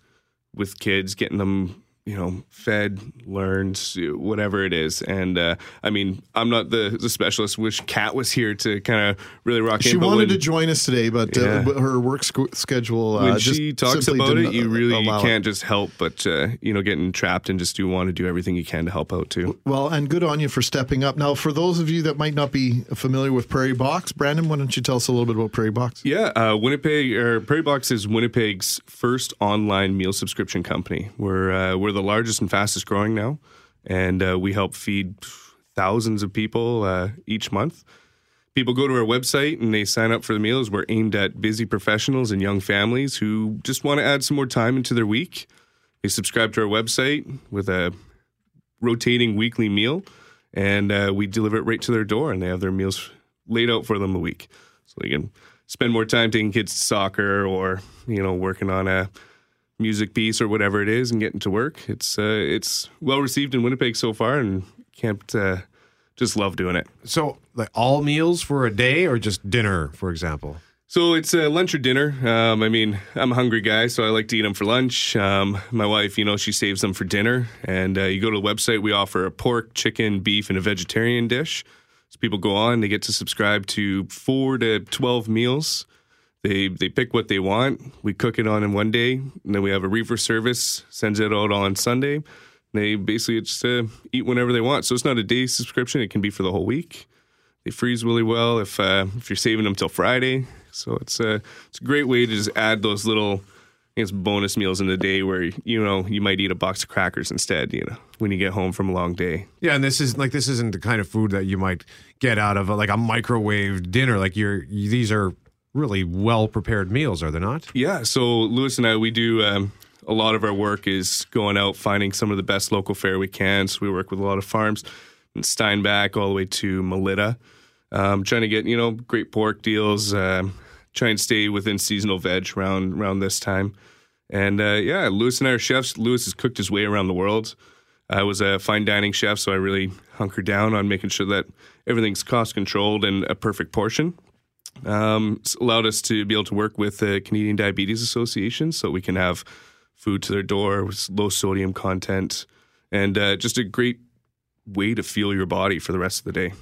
with kids, getting them you know, fed, learned, whatever it is. And uh, I mean, I'm not the, the specialist. Wish Kat was here to kind of really rock She in. wanted when- to join us today, but Yeah. uh, her work sc- schedule. Uh, when just she talks about it, you uh, really you can't just help, but uh, you know, getting trapped and just do want to do everything you can to help out too. Well, and good on you for stepping up. Now, for those of you that might not be familiar with Prairie Box, Brandon, why don't you tell us a little bit about Prairie Box? Yeah, uh, Winnipeg or Prairie Box is Winnipeg's first online meal subscription company. We're uh, we're the largest and fastest growing now, and uh, we help feed thousands of people uh, each month. People go to our website and they sign up for the meals. We're aimed at busy professionals and young families who just want to add some more time into their week. They subscribe to our website with a rotating weekly meal, and uh, we deliver it right to their door, and they have their meals laid out for them a week, so they can spend more time taking kids to soccer or you know working on a music piece or whatever it is and getting to work. It's uh, it's well received in Winnipeg so far, and can't uh, just love doing it. So, like all meals for a day, or just dinner, for example. So it's uh, lunch or dinner. Um, I mean, I'm a hungry guy, so I like to eat them for lunch. Um, my wife, you know, she saves them for dinner. And uh, you go to the website, we offer a pork, chicken, beef, and a vegetarian dish. So people go on, they get to subscribe to four to twelve meals. They they pick what they want. We cook it on in one day, and then we have a reefer service sends it out on Sunday. They basically just uh, eat whenever they want. So it's not a day subscription; it can be for the whole week. They freeze really well if uh, if you're saving them till Friday. So it's a it's a great way to just add those little I guess bonus meals in the day where you know you might eat a box of crackers instead. You know when you get home from a long day. Yeah, and this is like this isn't the kind of food that you might get out of a, like a microwave dinner. Like you're you, these are really well prepared meals, are they not? Yeah. So Lewis and I, we do um, a lot of our work is going out finding some of the best local fare we can. So we work with a lot of farms in Steinbach all the way to Melita, um, trying to get you know great pork deals. Um, try and stay within seasonal veg around around this time. And uh, yeah, Lewis and I are chefs. Lewis has cooked his way around the world. I was a fine dining chef, so I really hunkered down on making sure that everything's cost controlled and a perfect portion um, allowed us to be able to work with the Canadian Diabetes Association so we can have food to their door with low sodium content and uh, just a great way to fuel your body for the rest of the day.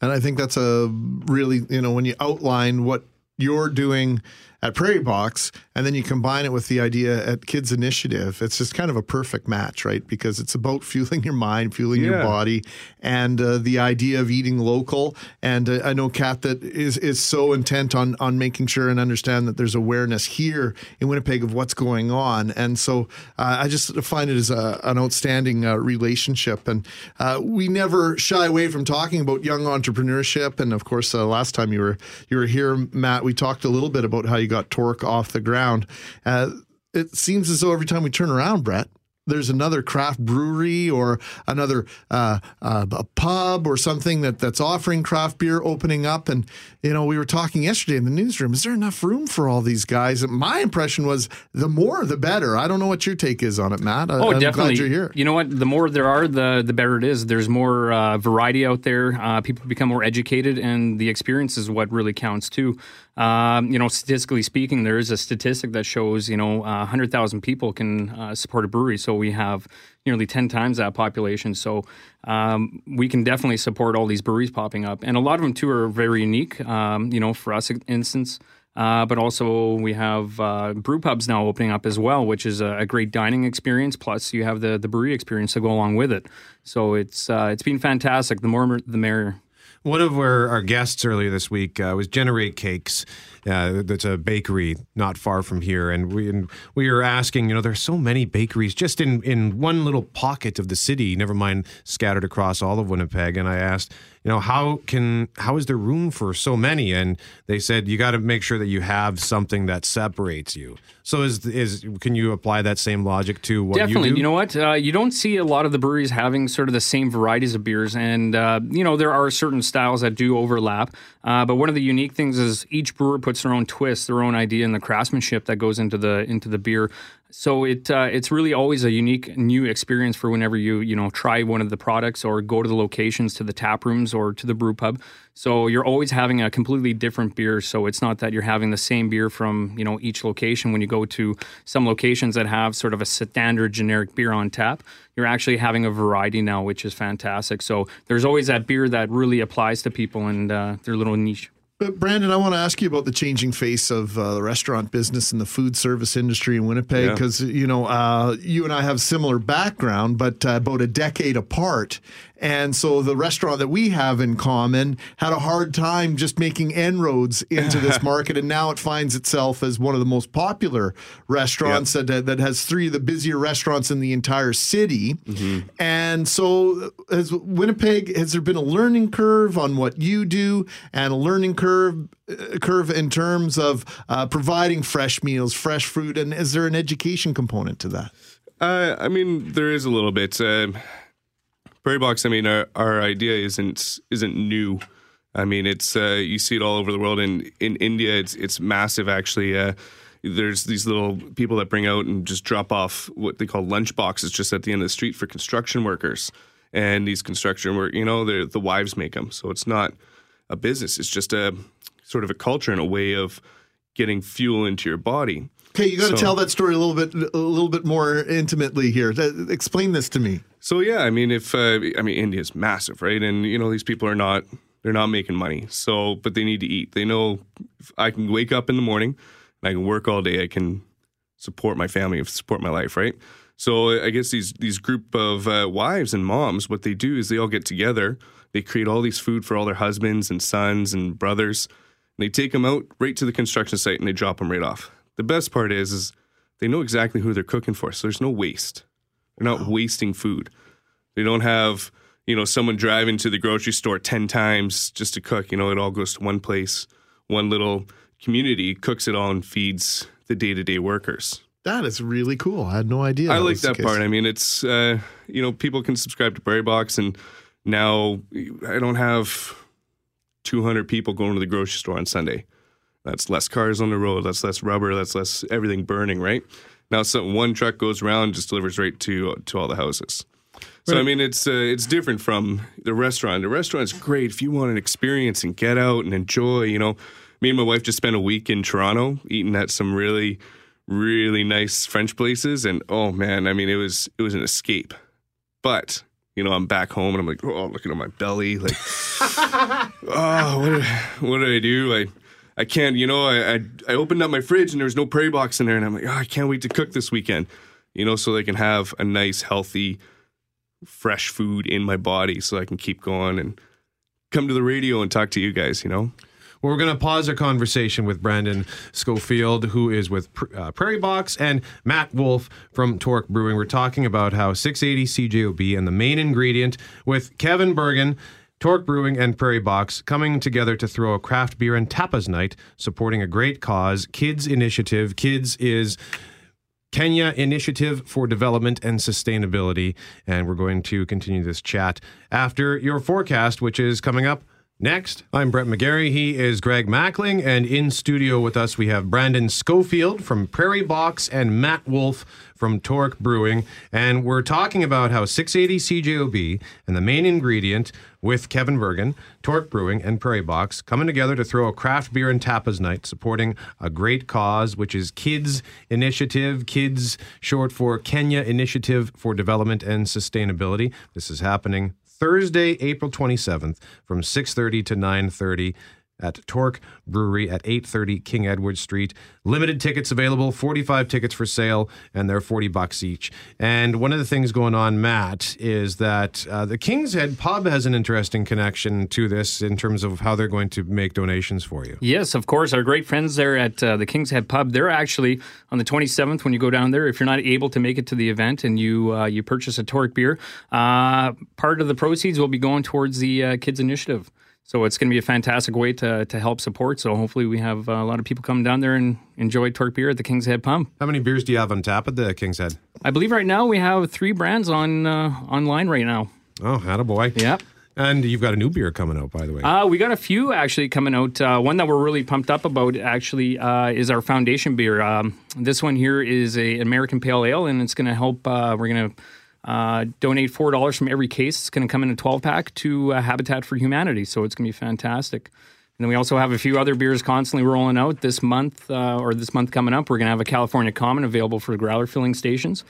And I think that's a really, you know, when you outline what you're doing at Prairie Box and then you combine it with the idea at Kids Initiative, it's just kind of a perfect match, right? Because it's about fueling your mind, fueling your body, and uh, the idea of eating local. And uh, I know Kat that is is so intent on on making sure and understand that there's awareness here in Winnipeg of what's going on. And so uh, I just find it as a, an outstanding uh, relationship. And uh, we never shy away from talking about young entrepreneurship. And of course, uh, last time you were you were here, Matt, we talked a little bit about how you got Torque off the ground. Uh, it seems as though every time we turn around, Brett, there's another craft brewery or another uh, uh, a pub or something that that's offering craft beer opening up. And you know, we were talking yesterday in the newsroom. Is there enough room for all these guys? And my impression was the more the better. I don't know what your take is on it, Matt. I, Oh, I'm definitely. glad you're here. You know what? The more there are, the the better it is. There's more uh, variety out there. Uh, people become more educated, and the experience is what really counts too. Um, you know, statistically speaking, there is a statistic that shows you know uh, 100,000 people can uh, support a brewery. So we have nearly 10 times that population. So um, we can definitely support all these breweries popping up, and a lot of them too are very unique. Um, you know, for us, instance. Uh, but also we have uh, brew pubs now opening up as well, which is a, a great dining experience. Plus, you have the the brewery experience to go along with it. So it's uh, it's been fantastic. The more the merrier. One of our, our guests earlier this week uh, was Jenna Rae Cakes. Uh, that's a bakery not far from here, and we and we were asking. You know, there's so many bakeries just in in one little pocket of the city. Never mind scattered across all of Winnipeg. And I asked, you know, how can how is there room for so many? And they said you got to make sure that you have something that separates you. So is is can you apply that same logic to what Definitely. you do? know what? Uh, you don't see a lot of the breweries having sort of the same varieties of beers, and uh, you know there are certain styles that do overlap. Uh, but one of the unique things is each brewer puts puts their own twist, their own idea, and the craftsmanship that goes into the into the beer. So it uh, it's really always a unique new experience for whenever you you know try one of the products or go to the locations to the tap rooms or to the brew pub. So you're always having a completely different beer. So it's not that you're having the same beer from you know each location. When you go to some locations that have sort of a standard generic beer on tap, you're actually having a variety now, which is fantastic. So there's always that beer that really applies to people and uh, their little niche. But Brandon, I want to ask you about the changing face of uh, the restaurant business and the food service industry in Winnipeg Yeah. because you know uh, you and I have similar background, but uh, about a decade apart. And so the restaurant that we have in common had a hard time just making inroads into this market, and now it finds itself as one of the most popular restaurants that that has three of the busier restaurants in the entire city. And so, has Winnipeg has there been a learning curve on what you do, and a learning curve uh, curve in terms of uh, providing fresh meals, fresh fruit, and is there an education component to that? Uh, I mean, there is a little bit. Uh, Prairie Box. I mean, our, our idea isn't isn't new. I mean, it's uh, you see it all over the world. And in India, it's it's massive. Actually, uh, there's these little people that bring out and just drop off what they call lunch boxes just at the end of the street for construction workers. And these construction work, you know, the wives make them. So it's not a business. It's just a sort of a culture and a way of getting fuel into your body. Okay, you got to So- tell that story a little bit a little bit more intimately here. Th- Explain this to me. So yeah, I mean, if uh, I mean India's massive, right? And you know these people are not they're not making money, so but they need to eat. They know I can wake up in the morning and I can work all day. I can support my family, support my life, right? So I guess these these group of uh, wives and moms, what they do is they all get together. They create all these food for all their husbands and sons and brothers. And they take them out right to the construction site and they drop them right off. The best part is, is they know exactly who they're cooking for, so there's no waste. They're not wasting food. They don't have, you know, someone driving to the grocery store 10 times just to cook. You know, it all goes to one place, one little community cooks it all and feeds the day to day workers. That is really cool. I had no idea. I like that part. I mean, it's, uh, you know, people can subscribe to Prairie Box, and now I don't have 200 people going to the grocery store on Sunday. That's less cars on the road. That's less rubber. That's less everything burning, right? Now, so one truck goes around and just delivers right to to all the houses. So I mean, it's uh, it's different from the restaurant. The restaurant's great if you want an experience and get out and enjoy. You know, me and my wife just spent a week in Toronto eating at some really, really nice French places, and oh man, I mean, it was it was an escape. But you know, I'm back home and I'm like, oh, looking at my belly, like, oh, what did, what did I do? I I can't, you know, I, I I opened up my fridge and there was no prairie box in there, and I'm like, oh, I can't wait to cook this weekend. You know, so they can have a nice, healthy, fresh food in my body, so I can keep going and come to the radio and talk to you guys. You know. Well, we're going to pause our conversation with Brandon Schofield, who is with uh, Prairie Box, and Matt Wolf from Torque Brewing. We're talking about how 680 CJOB and the main ingredient with Kevin Bergen, Torque Brewing, and Prairie Box coming together to throw a craft beer and tapas night supporting a great cause, Kids Initiative. Kids is Kenya Initiative for Development and Sustainability. And we're going to continue this chat after your forecast, which is coming up next. I'm Brett McGarry. He is Greg Mackling. And in studio with us, we have Brandon Schofield from Prairie Box and Matt Wolf from Torque Brewing. And we're talking about how 680 CJOB and the main ingredient with Kevin Bergen, Torque Brewing, and Prairie Box coming together to throw a craft beer and tapas night supporting a great cause, which is Kids Initiative, Kids short for Kenya Initiative for Development and Sustainability. This is happening Thursday, April 27th from 6:30 to 9:30 at Torque Brewery at 830 King Edward Street. Limited tickets available, 45 tickets for sale, and they're 40 bucks each. And one of the things going on, Matt, is that uh, the King's Head Pub has an interesting connection to this in terms of how they're going to make donations for you. Yes, of course. Our great friends there at uh, the King's Head Pub. They're actually on the 27th when you go down there. If you're not able to make it to the event and you uh, you purchase a Torque beer, uh, part of the proceeds will be going towards the uh, Kids Initiative. So it's going to be a fantastic way to to help support. So hopefully we have uh, a lot of people come down there and enjoy Torque beer at the King's Head Pump. How many beers do you have on tap at the King's Head? I believe right now we have three brands on uh, online right now. Oh, attaboy. Yep. And you've got a new beer coming out, by the way. Uh, we got a few actually coming out. Uh, one that we're really pumped up about actually uh, is our foundation beer. Um, this one here is a American Pale Ale, and it's going to help. Uh, we're going to uh, donate four dollars from every case. It's going to come in a twelve pack to uh, Habitat for Humanity, so it's going to be fantastic. And then we also have a few other beers constantly rolling out this month uh, or this month coming up. We're going to have a California Common available for growler filling stations.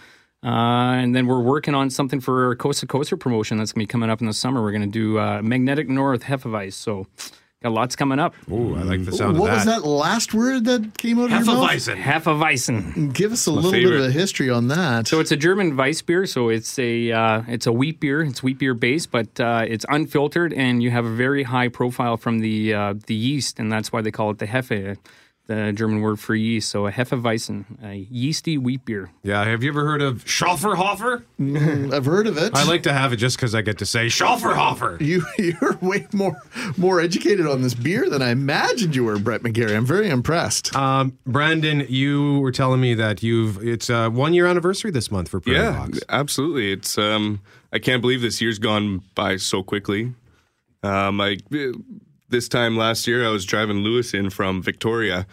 Uh, and then we're working on something for our Coast to Coaster promotion that's going to be coming up in the summer. We're going to do uh, Magnetic North Hefeweiss. So got lots coming up. Ooh, I like the sound what of that. What was that last word that came out of your mouth? Hefeweizen. Hefeweizen. Give us a My little bit of a history on that. So it's a German Weiss beer. So it's a uh, it's a wheat beer. It's wheat beer based, but uh, it's unfiltered, and you have a very high profile from the uh, the yeast, and that's why they call it the Hefe, the German word for yeast. So a Hefeweizen, a yeasty wheat beer. Yeah, have you ever heard of Schafferhofer? Mm, I've heard of it. I like to have it just because I get to say Schafferhofer. You you're way more more educated on this beer than I imagined you were, Brett McGarry. I'm very impressed. Um, Brandon, you were telling me that you've it's a one year anniversary this month for Prairie yeah, Box. absolutely. It's um, I can't believe this year's gone by so quickly. Um, I this time last year I was driving Lewis in from Victoria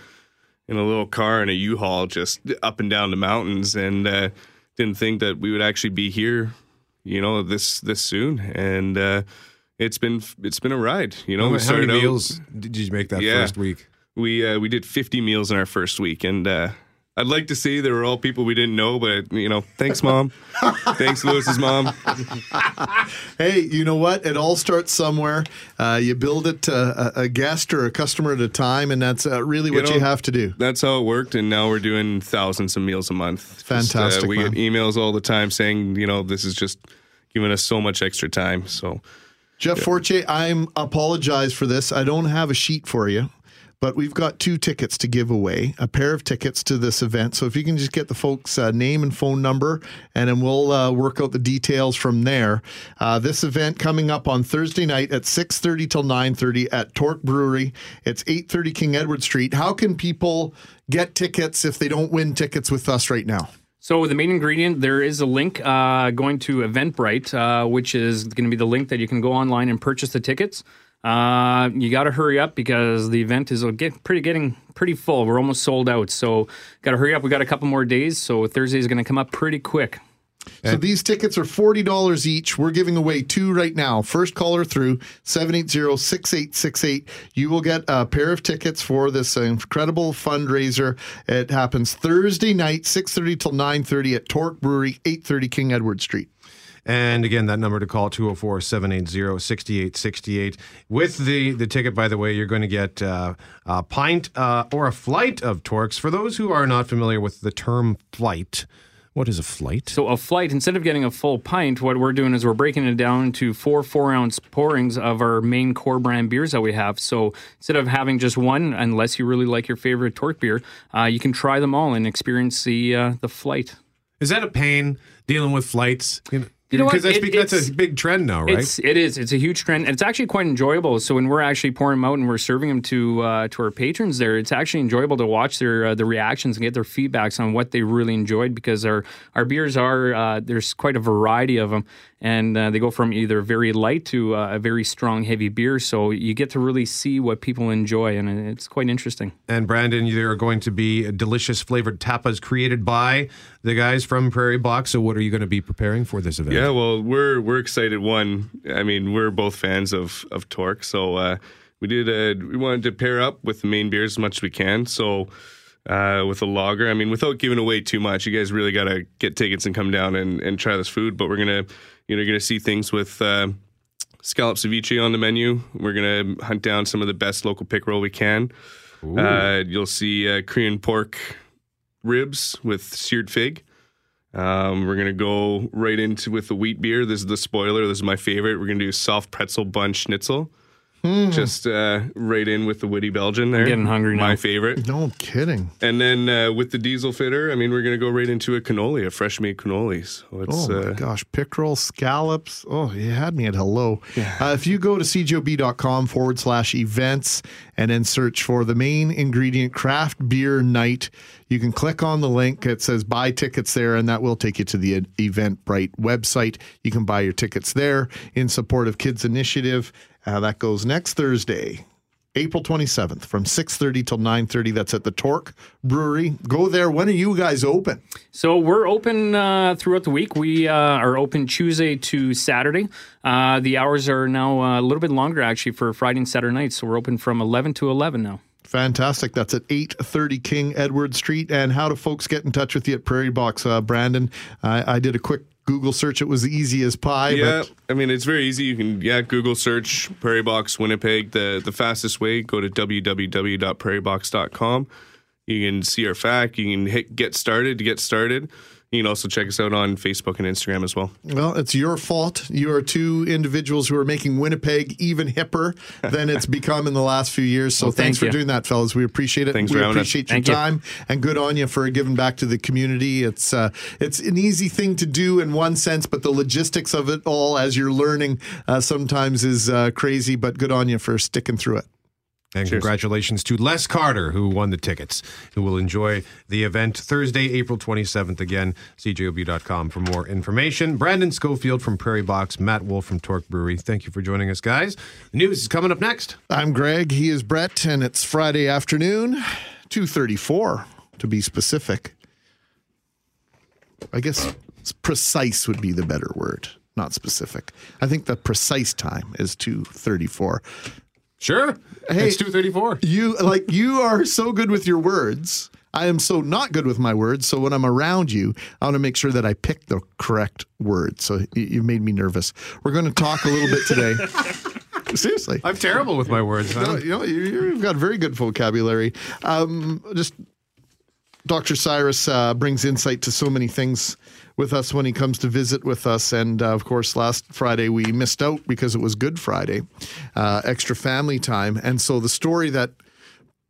in a little car in a U-Haul just up and down the mountains, and uh, didn't think that we would actually be here, you know, this this soon. And uh, it's been it's been a ride. You know, How we many- how many started out- meals did you make that first week? We uh, we did 50 meals in our first week, and uh, I'd like to say they were all people we didn't know, but you know, thanks, mom. thanks, Lewis's mom. Hey, you know what? It all starts somewhere. Uh, you build it uh, a, guest or a customer at a time, and that's uh, really what you, know, have to do. That's how it worked, and now we're doing thousands of meals a month. Just, Fantastic, we man. get emails all the time saying, you know, this is just giving us so much extra time. So, Jeff Fortier, I'm apologize for this. I don't have a sheet for you, but we've got two tickets to give away, a pair of tickets to this event. So if you can just get the folks' uh, name and phone number, and then we'll uh, work out the details from there. Uh, this event coming up on Thursday night at 6:30 till 9:30 at Torque Brewery. It's 8:30 King Edward Street. How can people get tickets if they don't win tickets with us right now? So the main ingredient, there is a link uh, going to Eventbrite, uh, which is going to be the link that you can go online and purchase the tickets. Uh, you got to hurry up because the event is get pretty getting pretty full. We're almost sold out, so got to hurry up. We got a couple more days, so Thursday is going to come up pretty quick. So these tickets are forty dollars each. We're giving away two right now. First caller through 780-6868. You will get a pair of tickets for this incredible fundraiser. It happens Thursday night, 6.30 till 9.30 at Torque Brewery, 830 King Edward Street. And again, that number to call 204 780 6868. With the, the ticket, by the way, you're going to get uh, a pint uh, or a flight of Torques. For those who are not familiar with the term flight, what is a flight? So a flight, instead of getting a full pint, what we're doing is we're breaking it down into four four ounce pourings of our main core brand beers that we have. So instead of having just one, unless you really like your favorite torque beer, uh, you can try them all and experience the uh, the flight. Is that a pain dealing with flights? You know, You know what? because that's, It- that's a big trend now, right? It's it is. It's a huge trend. and It's actually quite enjoyable. So when we're actually pouring them out and we're serving them to uh, to our patrons, there, it's actually enjoyable to watch their uh, the reactions and get their feedbacks on what they really enjoyed because our our beers are uh, there's quite a variety of them, and uh, they go from either very light to uh, a very strong heavy beer. So you get to really see what people enjoy, and it's quite interesting. And Brandon, there are going to be delicious flavored tapas created by the guys from Prairie Box. So, what are you going to be preparing for this event? Yeah, well, we're we're excited. One, I mean, we're both fans of of Torque, so uh, we did. Uh, we wanted to pair up with the main beers as much as we can. So. Uh, with a lager, I mean, without giving away too much, you guys really got to get tickets and come down and, and try this food. But we're gonna, you know, you're gonna see things with uh, scallop ceviche on the menu. We're gonna hunt down some of the best local pickerel we can. Uh, you'll see uh, Korean pork ribs with seared fig. Um, we're gonna go right into with the wheat beer. This is the spoiler. This is my favorite. We're gonna do soft pretzel bun schnitzel. Just uh, right in with the witty Belgian there. getting hungry My favorite. No kidding. And then uh, with the diesel fitter, I mean, we're gonna go right into a cannoli, a fresh made cannoli. So it's Oh my uh, gosh, pickerel, scallops. Oh, you had me at hello. Uh, if you go to cjob.com forward slash events and then search for the main ingredient craft beer night, You can click on the link. It says buy tickets there, and that will take you to the Eventbrite website. You can buy your tickets there in support of Kids Initiative. Uh, that goes next Thursday, April 27th from 6:30 till 9:30 that's at the Torque Brewery. Go there. When are you guys open? So we're open uh, throughout the week. We uh, are open Tuesday to Saturday. Uh, the hours are now uh, a little bit longer actually for Friday and Saturday nights. So we're open from 11 to 11 now. Fantastic. That's at 830 King Edward Street. And how do folks get in touch with you at Prairie Box, uh, Brandon? I, I did a quick Google search. It was easy as pie. Yeah, But I mean it's very easy. You can yeah Google search Prairie Box Winnipeg. The the fastest way go to www.prairiebox.com. You can see our fact. You can hit get started to get started. You can also check us out on Facebook and Instagram as well. Well, it's your fault. You are two individuals who are making Winnipeg even hipper than it's become in the last few years. So Well, thanks thank for doing that, fellas. We appreciate it. Thanks we for having us. appreciate your Thank you. time and good on you for giving back to the community. It's uh, it's an easy thing to do in one sense, but the logistics of it all, as you're learning, uh, sometimes is uh, crazy. But good on you for sticking through it. And congratulations to Les Carter, who won the tickets, who will enjoy the event Thursday, April 27th. Again, cjob.com for more information. Brandon Schofield from Prairie Box, Matt Wolf from Torque Brewery. Thank you for joining us, guys. The news is coming up next. I'm Greg. He is Brett, and it's Friday afternoon, two thirty-four to be specific. I guess precise would be the better word, not specific. I think the precise time is two thirty-four. Sure. Hey, it's 234. You like you are so good with your words. I am so not good with my words. So when I'm around you, I want to make sure that I pick the correct word. So you, made me nervous. We're going to talk a little bit today. Seriously. I'm terrible with my words. No, you know, you, you've got very good vocabulary. Um, just Dr. Cyrus uh, brings insight to so many things with us when he comes to visit with us. And uh, of course, last Friday we missed out because it was Good Friday, uh, extra family time. And so the story that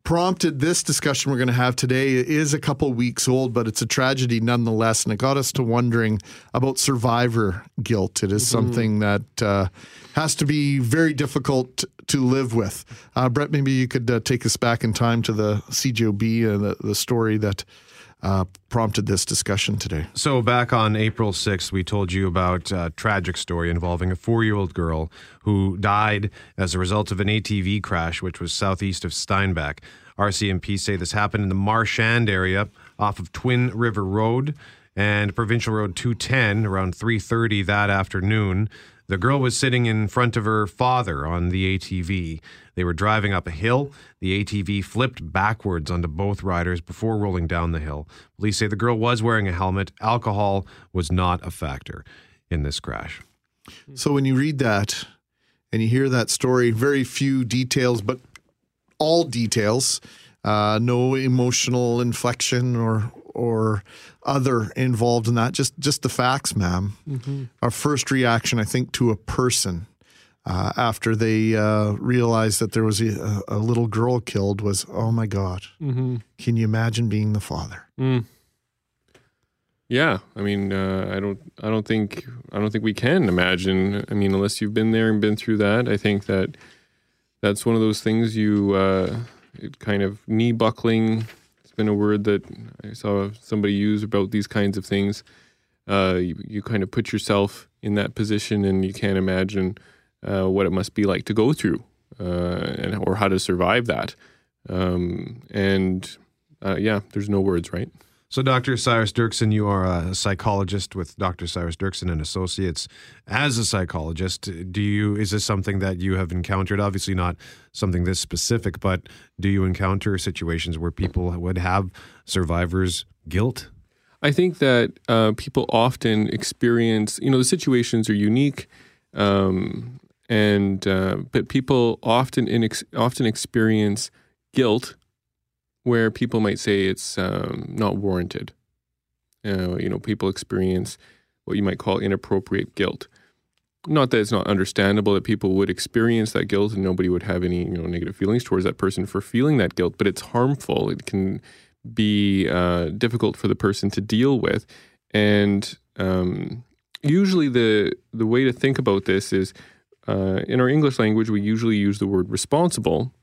prompted this discussion we're going to have today is a couple weeks old, but it's a tragedy nonetheless. And it got us to wondering about survivor guilt. It is something that uh, has to be very difficult to live with. Uh, Brett, maybe you could uh, take us back in time to the CJOB and the, the story that uh, prompted this discussion today. So back on April 6th, we told you about a tragic story involving a four-year-old girl who died as a result of an ATV crash, which was southeast of Steinbach. RCMP say this happened in the Marchand area off of Twin River Road and Provincial Road 210 around 3:30 that afternoon. The girl was sitting in front of her father on the ATV. They were driving up a hill. The ATV flipped backwards onto both riders before rolling down the hill. Police say the girl was wearing a helmet. Alcohol was not a factor in this crash. So when you read that and you hear that story, very few details, but all details, uh, no emotional inflection or or other involved in that. Just just the facts, madam Our first reaction, I think, to a person uh, after they uh, realized that there was a, a little girl killed was, oh my god, Mhm. can you imagine being the father? Mm. Yeah, I mean, uh, I don't, I don't think, I don't think we can imagine. I mean, unless you've been there and been through that, I think that that's one of those things you, uh, it kind of knee buckling. Been a word that I saw somebody use about these kinds of things. Uh, you, you kind of put yourself in that position, and you can't imagine uh, what it must be like to go through, uh, and or how to survive that. Um, and uh, yeah, there's no words, right? So, Dr. Cyrus Derksen, you are a psychologist with Dr. Cyrus Derksen and Associates. As a psychologist, do you is this something that you have encountered? Obviously, not something this specific, but do you encounter situations where people would have survivors' guilt? I think that uh, people often experience, you know, the situations are unique, um, and uh, but people often in ex- often experience guilt where people might say it's um, not warranted. Uh, you know, people experience what you might call inappropriate guilt. Not that it's not understandable that people would experience that guilt and nobody would have any you know negative feelings towards that person for feeling that guilt, but it's harmful. It can be uh, difficult for the person to deal with, and um, usually the the way to think about this is uh, in our English language we usually use the word responsible,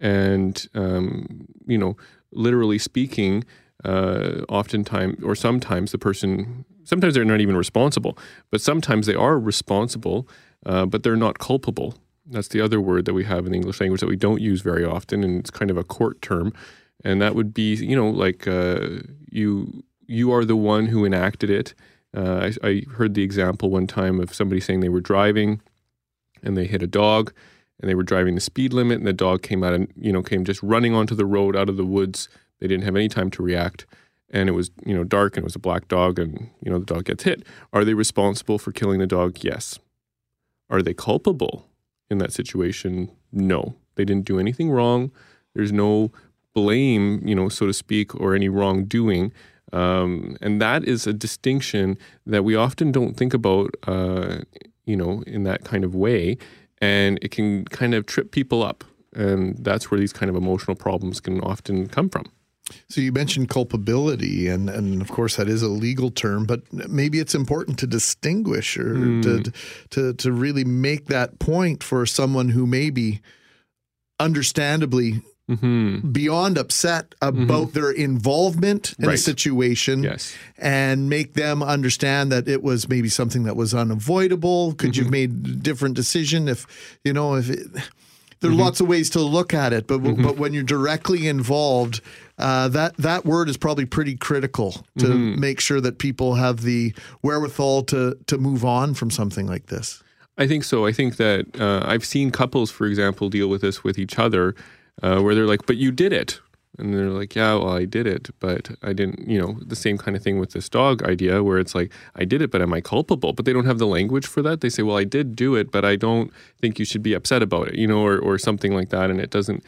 and um, you know literally speaking, uh, oftentimes or sometimes the person sometimes they're not even responsible, but sometimes they are responsible, uh, but they're not culpable. That's the other word that we have in the English language that we don't use very often, and it's kind of a court term, and that would be you know like uh, you you are the one who enacted it. Uh, I, I heard the example one time of somebody saying they were driving and they hit a dog and they were driving the speed limit and the dog came out and you know came just running onto the road out of the woods. They didn't have any time to react and it was you know dark and it was a black dog and you know the dog gets hit. Are they responsible for killing the dog? Yes. Are they culpable in that situation? No. They didn't do anything wrong. There's no blame you know so to speak or any wrongdoing. Um, and that is a distinction that we often don't think about uh, you know in that kind of way and it can kind of trip people up and that's where these kind of emotional problems can often come from So you mentioned culpability, and and of course that is a legal term, but maybe it's important to distinguish or Hmm. to to to really make that point for someone who may be understandably Mm-hmm. beyond upset about their involvement in a Right. situation Yes. and make them understand that it was maybe something that was unavoidable could Mm-hmm. you've made a different decision if you know if it, there are Mm-hmm. lots of ways to look at it but but when you're directly involved uh, that that word is probably pretty critical to Mm-hmm. make sure that people have the wherewithal to to move on from something like this I think so. I think that uh, I've seen couples, for example, deal with this with each other, uh, where they're like, "But you did it," and they're like, "Yeah, well, I did it, but I didn't." You know, the same kind of thing with this dog idea, where it's like, "I did it, but am I culpable?" But they don't have the language for that. They say, "Well, I did do it, but I don't think you should be upset about it," you know, or or something like that, and it doesn't.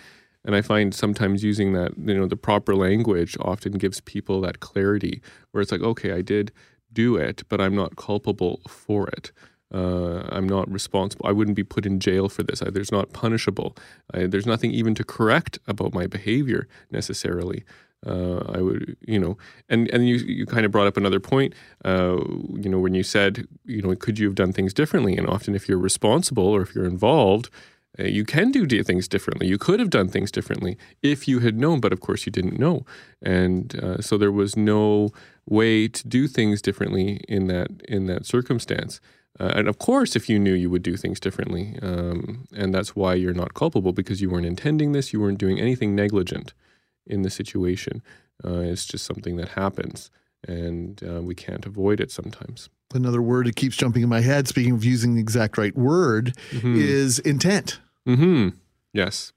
And I find sometimes using that, you know, the proper language often gives people that clarity, where it's like, "Okay, I did do it, but I'm not culpable for it." Uh, I'm not responsible. I wouldn't be put in jail for this. I, there's not punishable. I, there's nothing even to correct about my behavior necessarily. Uh, I would, you know, and and you you kind of brought up another point. Uh, you know, when you said, you know, could you have done things differently? And often, if you're responsible or if you're involved, uh, you can do things differently. You could have done things differently if you had known, but of course you didn't know, and uh, so there was no way to do things differently in that in that circumstance. Uh, and of course, if you knew, you would do things differently, um, and that's why you're not culpable because you weren't intending this. You weren't doing anything negligent in the situation. Uh, it's just something that happens, and uh, we can't avoid it sometimes. another word that keeps jumping in my head speaking of using the exact right word is intent Mm-hmm. Yes.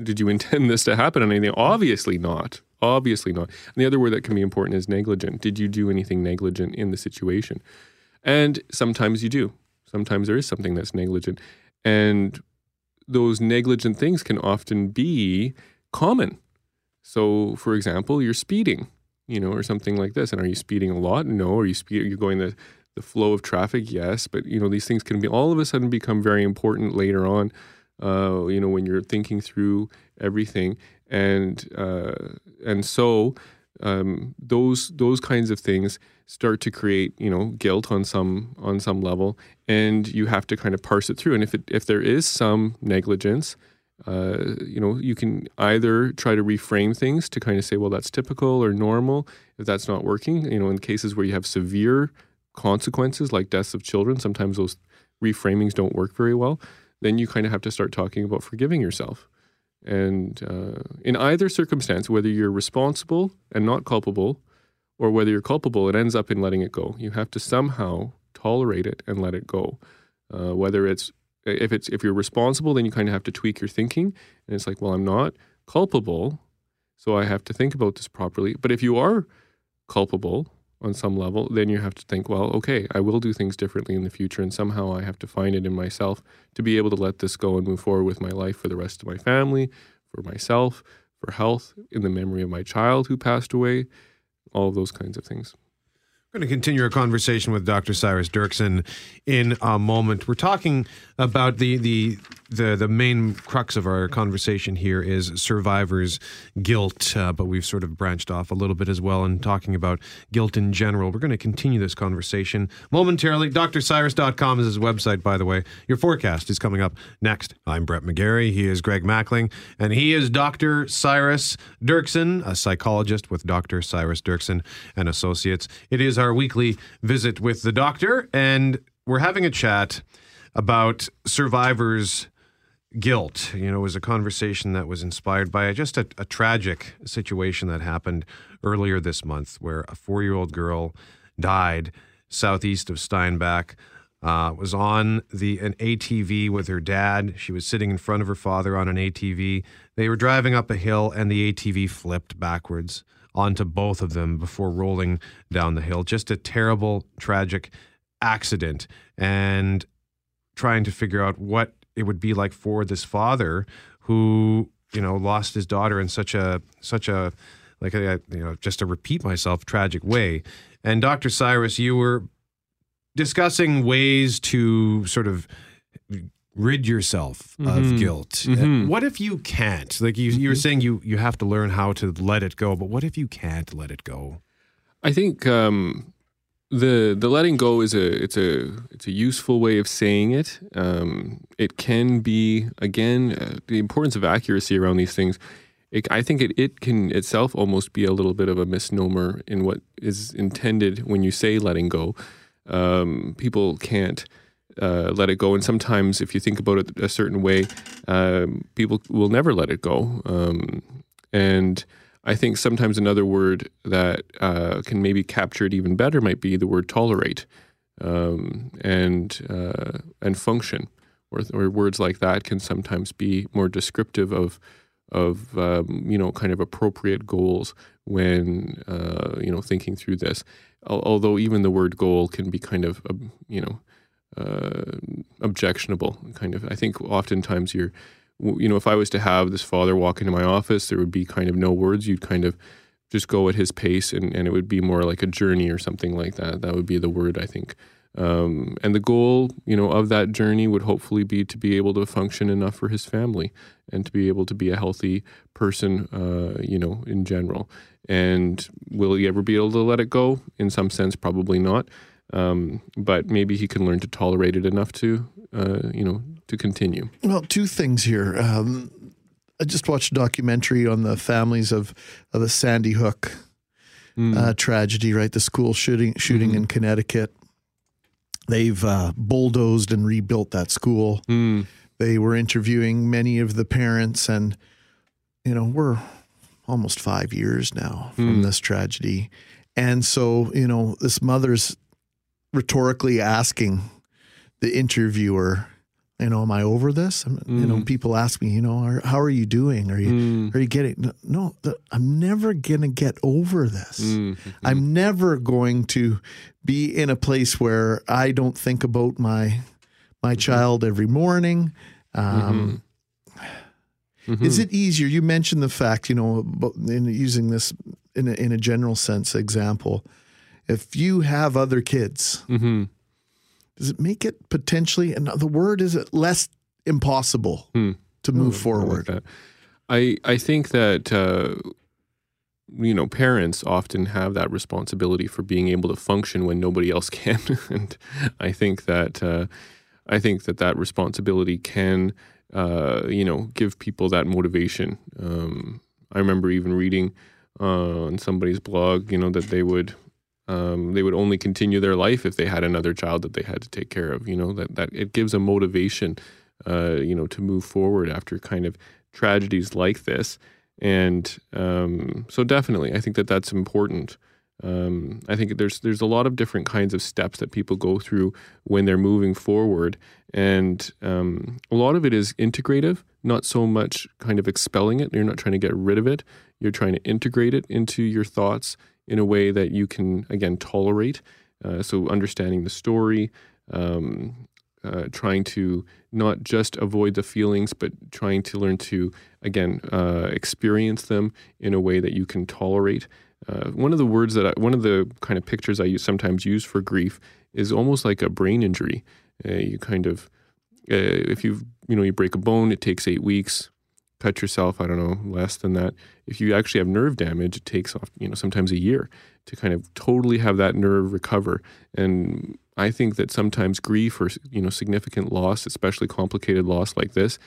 Did you intend this to happen on anything? Obviously not. Obviously not. And the other word that can be important is negligent. Did you do anything negligent in the situation? And sometimes you do. Sometimes there is something that's negligent. And those negligent things can often be common. So, for example, you're speeding, you know, or something like this. And are you speeding a lot? No. Are you speed? You're going the the flow of traffic? Yes. But you know, these things can be all of a sudden become very important later on. Uh, you know, when you're thinking through everything, and uh, and so um, those those kinds of things start to create you know guilt on some on some level, and you have to kind of parse it through. And if it if there is some negligence, uh, you know, you can either try to reframe things to kind of say, well, that's typical or normal. If that's not working, you know, in cases where you have severe consequences like deaths of children, sometimes those reframings don't work very well. Then you kind of have to start talking about forgiving yourself. And uh, in either circumstance, whether you're responsible and not culpable, or whether you're culpable, it ends up in letting it go. You have to somehow tolerate it and let it go. Uh, whether it's if it's if you're responsible, then you kind of have to tweak your thinking, and it's like, well, I'm not culpable, so I have to think about this properly. But if you are culpable on some level, then you have to think, well, okay, I will do things differently in the future, and somehow I have to find it in myself to be able to let this go and move forward with my life for the rest of my family, for myself, for health, in the memory of my child who passed away, all those kinds of things. We're going to continue our conversation with Dr. Cyrus Derksen in a moment. We're talking about the the the the main crux of our conversation here is survivors' guilt, uh, but we've sort of branched off a little bit as well in talking about guilt in general. We're going to continue this conversation momentarily. DrCyrus.com is his website, by the way. Your forecast is coming up next. I'm Brett McGarry. He is Greg Mackling, and he is Dr. Cyrus Derksen, a psychologist with Dr. Cyrus Derksen and Associates. It is our weekly visit with the doctor, and we're having a chat about survivors' guilt. You know, was a conversation that was inspired by just a, a tragic situation that happened earlier this month where a four year old girl died southeast of Steinbach. Uh, was on the an ATV with her dad. She was sitting in front of her father on an ATV. They were driving up a hill, and the ATV flipped backwards onto both of them before rolling down the hill. Just a terrible, tragic accident. And trying to figure out what it would be like for this father who you know lost his daughter in such a such a like a you know just to repeat myself tragic way. And dr cyrus you were discussing ways to sort of rid yourself of Mhm. guilt. Mhm. what if you can't? Like you, you were saying you you have to learn how to let it go but what if you can't let it go? I think um, the the letting go is a it's a it's a useful way of saying it. Um, it can be again uh, the importance of accuracy around these things. It, I think it it can itself almost be a little bit of a misnomer in what is intended when you say letting go. Um, people can't. Uh, let it go, and sometimes, if you think about it a certain way, um, people will never let it go. Um, and I think sometimes another word that uh, can maybe capture it even better might be the word tolerate um, and uh, and function, or, or words like that can sometimes be more descriptive of of um, you know kind of appropriate goals when uh, you know thinking through this. Although even the word goal can be kind of um, you know uh, objectionable. Kind of, I think oftentimes you're you know, if I was to have this father walk into my office, there would be kind of no words. You'd kind of just go at his pace, and, and it would be more like a journey or something like that. That would be the word, I think. Um, and the goal, you know, of that journey would hopefully be to be able to function enough for his family and to be able to be a healthy person, uh, you know, in general. And will he ever be able to let it go? In some sense, probably not. Um, but maybe he can learn to tolerate it enough to, uh, you know, to continue. Well, two things here. Um, I just watched a documentary on the families of, of the Sandy Hook uh, tragedy, right? The school shooting shooting in Connecticut. They've uh, bulldozed and rebuilt that school. They were interviewing many of the parents, and you know we're almost five years now from this tragedy, and so you know this mother's rhetorically asking the interviewer, you know, am I over this? And, You know, mm. people ask me, you know, are, how are you doing? Are you mm. are you getting? No, the, I'm never gonna get over this. Mm-hmm. I'm never going to be in a place where I don't think about my my mm-hmm. child every morning. Um, mm-hmm. Is it easier? You mentioned the fact, you know, in using this in a, in a general sense example. If you have other kids, does it make it potentially? And the word is it less impossible to move Oh, I like forward? I I think that uh, you know parents often have that responsibility for being able to function when nobody else can, and I think that uh, I think that that responsibility can uh, you know give people that motivation. Um, I remember even reading uh, on somebody's blog, you know, that they would um, they would only continue their life if they had another child that they had to take care of. You know that that it gives a motivation, uh, you know, to move forward after kind of tragedies like this. And um, so, definitely, I think that that's important. Um, I think there's there's a lot of different kinds of steps that people go through when they're moving forward, and um, a lot of it is integrative, not so much kind of expelling it. You're not trying to get rid of it. You're trying to integrate it into your thoughts in a way that you can again tolerate. Uh, so understanding the story, um, uh, trying to not just avoid the feelings, but trying to learn to again uh, experience them in a way that you can tolerate. Uh, one of the words that I, one of the kind of pictures I use, sometimes use for grief is almost like a brain injury. Uh, you kind of uh, if you you know you break a bone, it takes eight weeks. Cut yourself, I don't know, less than that. If you actually have nerve damage, it takes off you know sometimes a year to kind of totally have that nerve recover. And I think that sometimes grief or you know significant loss, especially complicated loss like this,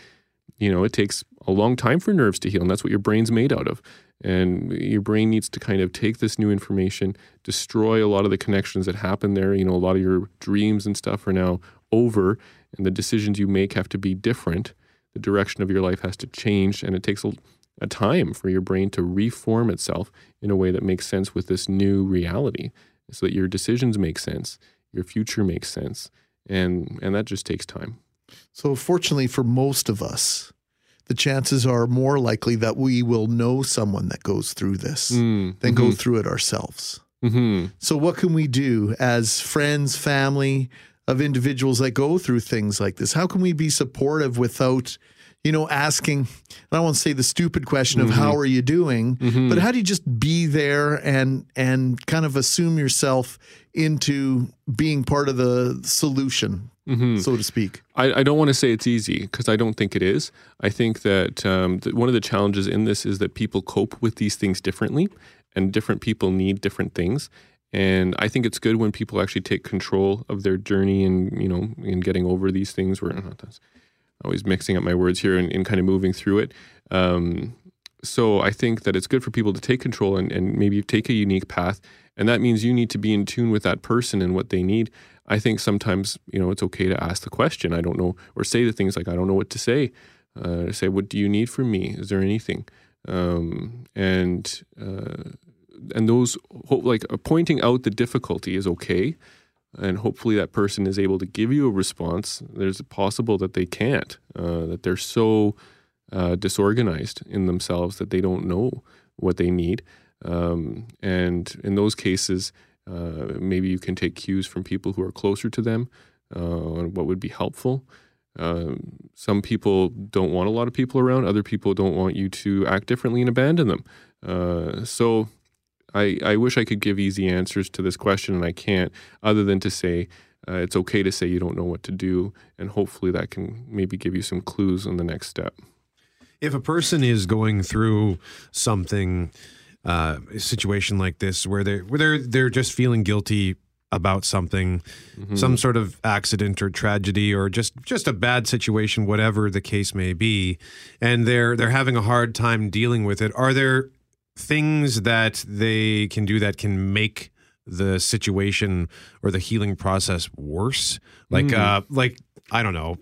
you know, it takes a long time for nerves to heal, and that's what your brain's made out of. And your brain needs to kind of take this new information, destroy a lot of the connections that happen there. You know, a lot of your dreams and stuff are now over, and the decisions you make have to be different. The direction of your life has to change, and it takes a, a time for your brain to reform itself in a way that makes sense with this new reality, so that your decisions make sense, your future makes sense, and and that just takes time. So, fortunately for most of us, the chances are more likely that we will know someone that goes through this Mm, than go mhm. through it ourselves. Mm-hmm. So, what can we do as friends, family of individuals that go through things like this? How can we be supportive without, you know, asking, I won't say the stupid question of Mhm. how are you doing, Mhm. but how do you just be there and and kind of assume yourself into being part of the solution, Mhm. so to speak? I, I don't want to say it's easy because I don't think it is. I think that, um, that one of the challenges in this is that people cope with these things differently, and different people need different things. And I think it's good when people actually take control of their journey and you know in getting over these things. Where that's always mixing up my words here and, and kind of moving through it. Um, so I think that it's good for people to take control and, and maybe take a unique path. And that means you need to be in tune with that person and what they need. I think sometimes, you know, it's okay to ask the question, I don't know, or say the things like, I don't know what to say. Uh, say, what do you need from me? Is there anything? Um, and, uh, and those, ho- like uh, pointing out the difficulty is okay. And hopefully that person is able to give you a response. There's a possible that they can't, uh, that they're so uh, disorganized in themselves that they don't know what they need. Um, and in those cases, uh, maybe you can take cues from people who are closer to them uh, on what would be helpful. Um, some people don't want a lot of people around. Other people don't want you to act differently and abandon them. Uh, so I, I wish I could give easy answers to this question, and I can't, other than to say uh, it's okay to say you don't know what to do, and hopefully that can maybe give you some clues on the next step. If a person is going through something, uh, a situation like this, where they where they're they're just feeling guilty about something, some sort of accident or tragedy, or just just a bad situation, whatever the case may be, and they're they're having a hard time dealing with it. Are there things that they can do that can make the situation or the healing process worse? Like Mm. uh, like I don't know,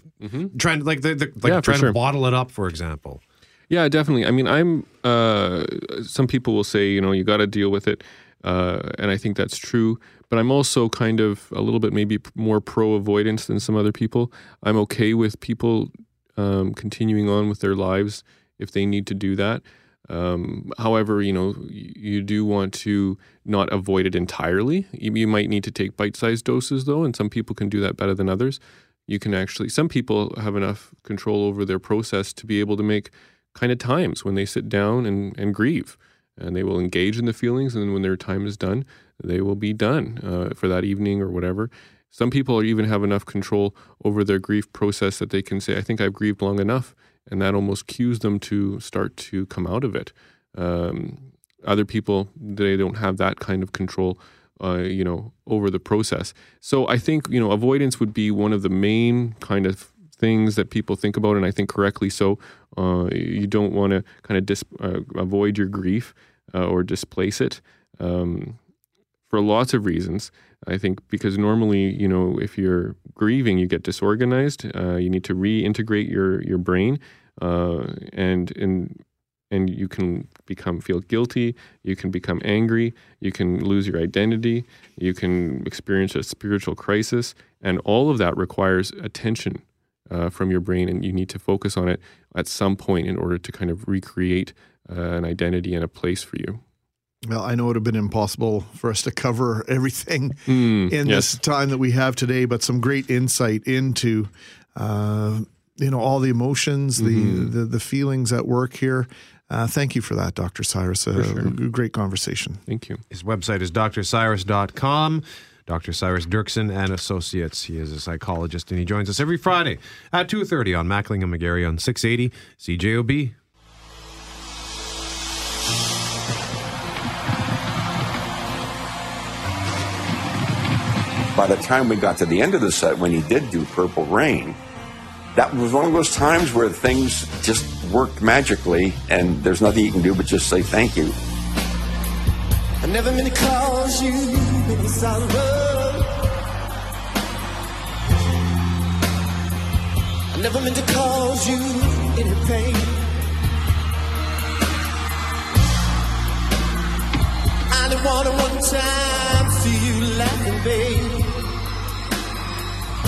trying to like the, the like Yeah, trying sure. to bottle it up, for example. Yeah, definitely. I mean, I'm. Uh, some people will say, you know, you got to deal with it, uh, and I think that's true. But I'm also kind of a little bit maybe more pro avoidance than some other people. I'm okay with people um, continuing on with their lives if they need to do that. Um, however, you know, you do want to not avoid it entirely. You, might need to take bite-sized doses, though, and some people can do that better than others. You can actually, some people have enough control over their process to be able to make kind of times when they sit down and, and grieve. And they will engage in the feelings, and when their time is done, they will be done uh, for that evening or whatever. Some people even have enough control over their grief process that they can say, I think I've grieved long enough. And that almost cues them to start to come out of it. Um, other people, they don't have that kind of control, uh, you know, over the process. So I think, you know, avoidance would be one of the main kind of things that people think about, and I think correctly so. Uh, you don't want to kind of dis- uh, avoid your grief uh, or displace it um, for lots of reasons. I think because normally, you know, if you're grieving, you get disorganized. Uh, you need to reintegrate your your brain, uh, and and and you can become feel guilty. You can become angry. You can lose your identity. You can experience a spiritual crisis, and all of that requires attention uh, from your brain, and you need to focus on it at some point in order to kind of recreate uh, an identity and a place for you. Well, I know it would have been impossible for us to cover everything Mm, in yes. this time that we have today, but some great insight into, uh, you know, all the emotions, Mm-hmm. the, the the feelings at work here. Uh, thank you for that, Dr. Cyrus. A, a great conversation. Thank you. His website is drcyrus.com. Dr. Cyrus Derksen and Associates. He is a psychologist, and he joins us every Friday at 2.30 on Mackling and McGarry on 680 CJOB. By the time we got to the end of the set, when he did do Purple Rain, that was one of those times where things just worked magically, and there's nothing you can do but just say thank you. I never meant to cause you any sorrow. I never meant to cause you any pain. I didn't want to one time see you laughing, babe.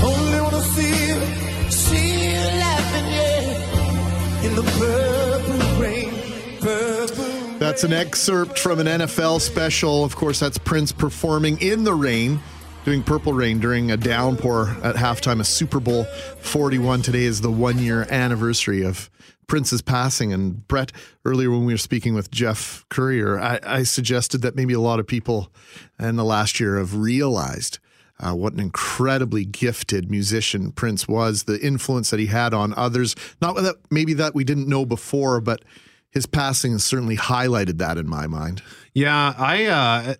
Only wanna feel, see you laughing, yeah, in the purple rain, purple. That's an excerpt from an NFL special. Of course, that's Prince performing in the rain, doing Purple Rain during a downpour at halftime of Super Bowl 41. Today is the one year anniversary of Prince's passing. And Brett, earlier when we were speaking with Jeff Courier, I, I suggested that maybe a lot of people in the last year have realized. Uh, what an incredibly gifted musician Prince was, the influence that he had on others. Not that maybe that we didn't know before, but his passing has certainly highlighted that in my mind. Yeah, I uh,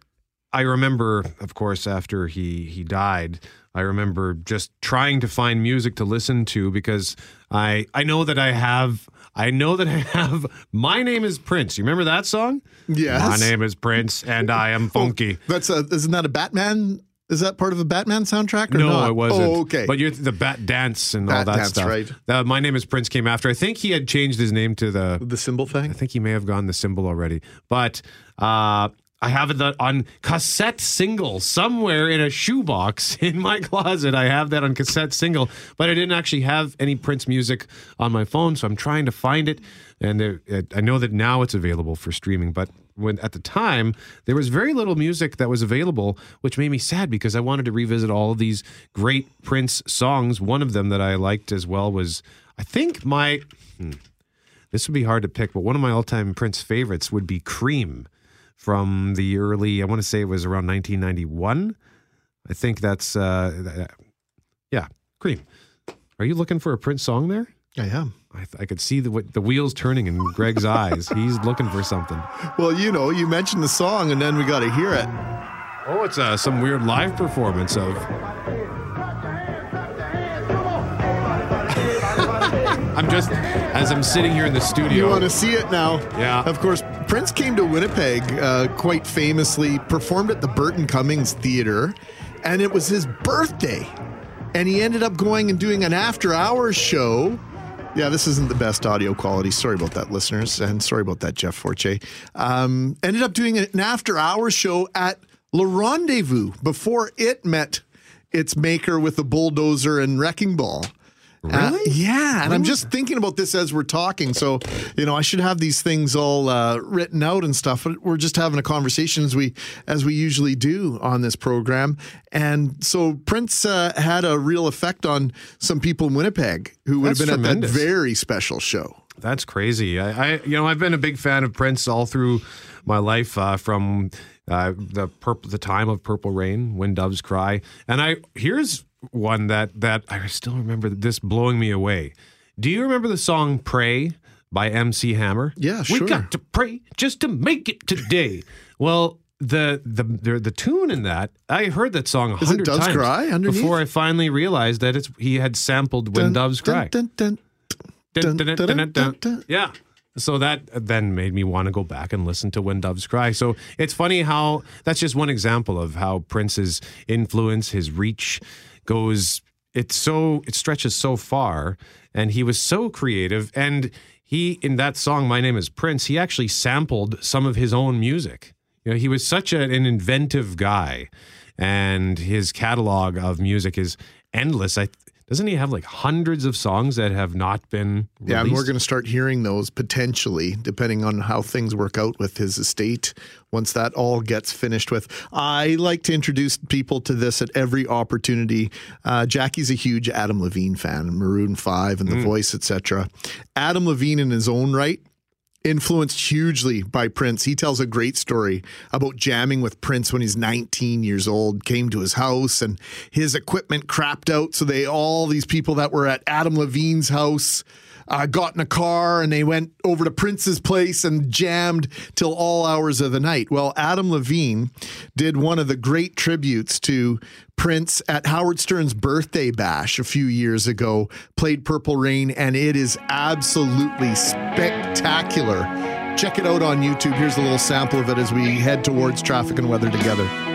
I remember, of course, after he he died, I remember just trying to find music to listen to because I I know that I have I know that I have my name is Prince. You remember that song? Yes. My name is Prince and I am funky. That's a isn't that a Batman? Is that part of a Batman soundtrack or no, not? it wasn't. Oh, okay. But you're the Bat Dance and all that Dance, stuff. right. Uh, my name is Prince came after. I think he had changed his name to the the symbol thing. I think he may have gone the symbol already. But uh, I have it on cassette single somewhere in a shoebox in my closet. I have that on cassette single, but I didn't actually have any Prince music on my phone, so I'm trying to find it. And it, it, I know that now it's available for streaming, but when at the time there was very little music that was available, which made me sad because I wanted to revisit all of these great Prince songs. One of them that I liked as well was, I think my. Hmm, this would be hard to pick, but one of my all-time Prince favorites would be "Cream" from the early. I want to say it was around 1991. I think that's uh, yeah, "Cream." Are you looking for a Prince song there? I am. I, I could see the the wheels turning in Greg's eyes. He's looking for something. Well, you know, you mentioned the song, and then we got to hear it. Oh, it's uh, some weird live performance of. I'm just as I'm sitting here in the studio. You want to see it now? Yeah. Of course, Prince came to Winnipeg uh, quite famously, performed at the Burton Cummings Theater, and it was his birthday. And he ended up going and doing an after hours show. Yeah, this isn't the best audio quality. Sorry about that, listeners. And sorry about that, Jeff Forche. Um, ended up doing an after hours show at Le Rendezvous before it met its maker with the bulldozer and wrecking ball. Uh, Really? yeah, and I'm just thinking about this as we're talking. So, you know, I should have these things all uh, written out and stuff. But we're just having a conversation as we as we usually do on this program. And so Prince uh, had a real effect on some people in Winnipeg who would That's have been tremendous. at that very special show. That's crazy. I, I, you know, I've been a big fan of Prince all through my life, uh, from uh, the purple, the time of Purple Rain, When Doves Cry, and I here's one that that I still remember this blowing me away. Do you remember the song "Pray" by MC Hammer? Yeah, sure. We got to pray just to make it today. well. The, the the the tune in that I heard that song a hundred times Cry underneath? before I finally realized that it's he had sampled "When Dun, Doves Cry." Yeah. So that then made me want to go back and listen to When Doves Cry. So it's funny how that's just one example of how Prince's influence, his reach goes it's so it stretches so far and he was so creative and he in that song My Name is Prince, he actually sampled some of his own music. You know, he was such a, an inventive guy and his catalog of music is endless. I doesn't he have like hundreds of songs that have not been released? Yeah, and we're going to start hearing those potentially, depending on how things work out with his estate once that all gets finished with. I like to introduce people to this at every opportunity. Uh, Jackie's a huge Adam Levine fan, Maroon 5 and The Voice, etc. Adam Levine, in his own right, influenced hugely by Prince. He tells a great story about jamming with Prince when he's 19 years old, came to his house and his equipment crapped out. So they, all these people that were at Adam Levine's house, uh, got in a car and they went over to Prince's place and jammed till all hours of the night. Well, Adam Levine did one of the great tributes to Prince at Howard Stern's birthday bash a few years ago, played Purple Rain, and it is absolutely spectacular. Check it out on YouTube. Here's a little sample of it as we head towards traffic and weather together.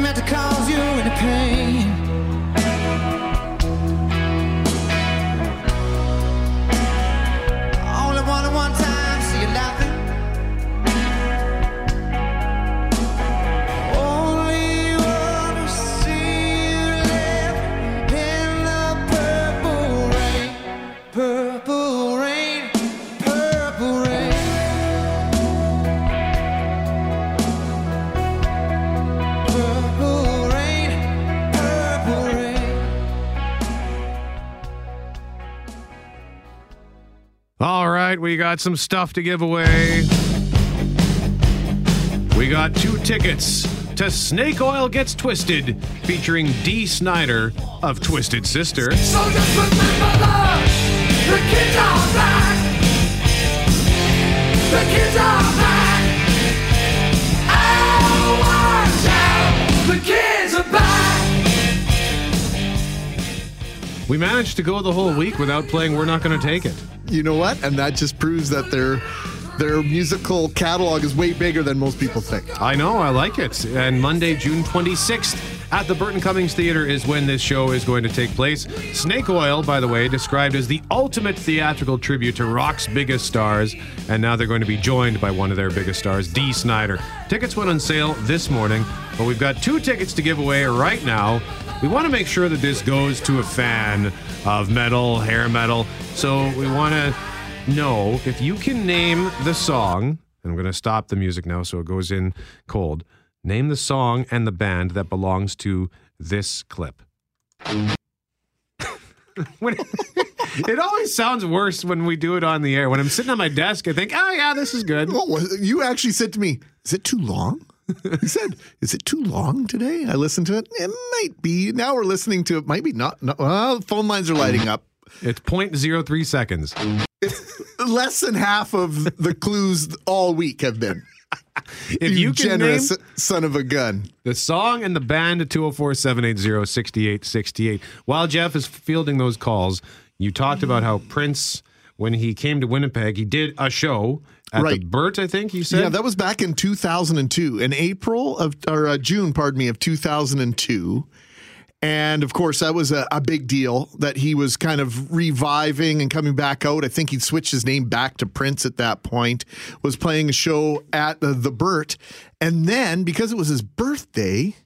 Meant to cause you any pain. Got some stuff to give away. We got two tickets to Snake Oil Gets Twisted, featuring Dee Snider of Twisted Sister. So just remember love, the kids are back. The kids are back. Oh, watch out, the kids are back. We managed to go the whole week without playing We're Not Gonna Take It. You know what? And that just proves that their their musical catalog is way bigger than most people think. I know, I like it. And Monday, June 26th at the Burton Cummings Theater is when this show is going to take place. Snake Oil, by the way, described as the ultimate theatrical tribute to rock's biggest stars. And now they're going to be joined by one of their biggest stars, Dee Snider. Tickets went on sale this morning, but we've got two tickets to give away right now. We want to make sure that this goes to a fan of metal, hair metal. So we want to know if you can name the song. And I'm going to stop the music now so it goes in cold. Name the song and the band that belongs to this clip. When- it always sounds worse when we do it on the air. When I'm sitting on my desk, I think, oh, yeah, this is good. You actually said to me, "Is it too long?" He said, "Is it too long today?" I listened to it. It might be. Now we're listening to it. Might be not. well, phone lines are lighting up. It's 0.03 seconds. It's Less than half of the clues all week have been. If you, can generous son of a gun. the song and the band at 204 780 6868. While Jeff is fielding those calls, you talked about how Prince, when he came to Winnipeg, he did a show at the Right. Burt, I think you said. Yeah, that was back in 2002, in April of or uh, June, pardon me, of 2002. And of course, that was a, a big deal that he was kind of reviving and coming back out. I think he'd switched his name back to Prince at that point, was playing a show at the, the Burt. And then, because it was his birthday,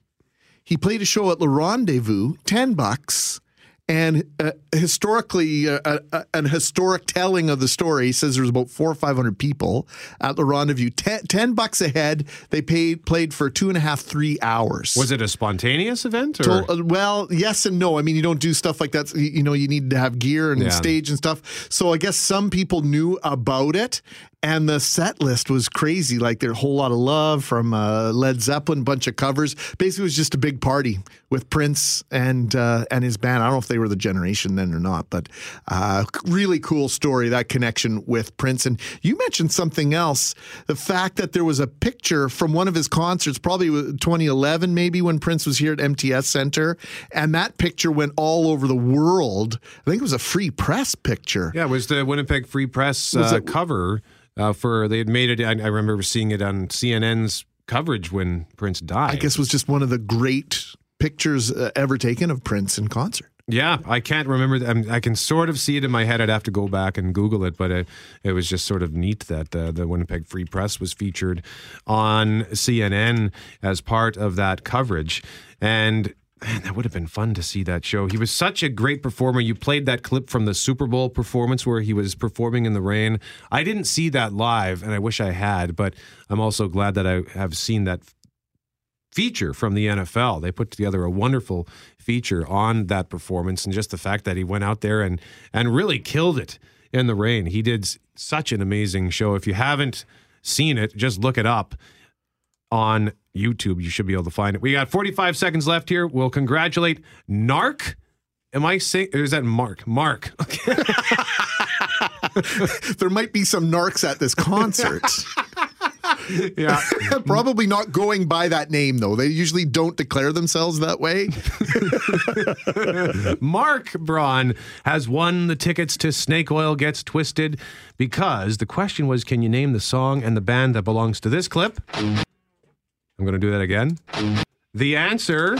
he played a show at Le Rendezvous, 10 bucks. And uh, historically, uh, uh, uh, an historic telling of the story says there was about four or five hundred people at the rendezvous. Ten, bucks a head. They paid played for two and a half, three hours. Was it a spontaneous event? Or? To- uh, well, yes and no. I mean, you don't do stuff like that. You you know, you need to have gear and Yeah. stage and stuff. So I guess some people knew about it. And the set list was crazy. Like there's a whole lot of love from uh, Led Zeppelin, bunch of covers. Basically, it was just a big party with Prince and uh, and his band. I don't know if they were the generation then or not, but uh, really cool story that connection with Prince. And you mentioned something else: the fact that there was a picture from one of his concerts, probably 2011, maybe when Prince was here at MTS Center, and that picture went all over the world. I think it was a free press picture. Yeah, it was the Winnipeg Free Press uh, cover uh, for they had made it. I, I remember seeing it on CNN's coverage when Prince died. I guess was just one of the great pictures uh, ever taken of Prince in concert. Yeah, I can't remember. I'm- I can sort of see it in my head. I'd have to go back and Google it, but it, it was just sort of neat that uh, the Winnipeg Free Press was featured on CNN as part of that coverage. And Man, that would have been fun to see that show. He was such a great performer. You played that clip from the Super Bowl performance where he was performing in the rain. I didn't see that live, and I wish I had, but I'm also glad that I have seen that feature from the NFL. They put together a wonderful feature on that performance and just the fact that he went out there and and really killed it in the rain. He did such an amazing show. If you haven't seen it, just look it up on YouTube. You should be able to find it. We got 45 seconds left here. We'll congratulate Nark. Am I saying, or is that Mark? Mark. there might be some narcs at this concert. yeah. Probably not going by that name, though. They usually don't declare themselves that way. Mark Braun has won the tickets to Snake Oil Gets Twisted because the question was can you name the song and the band that belongs to this clip? I'm going to do that again. The answer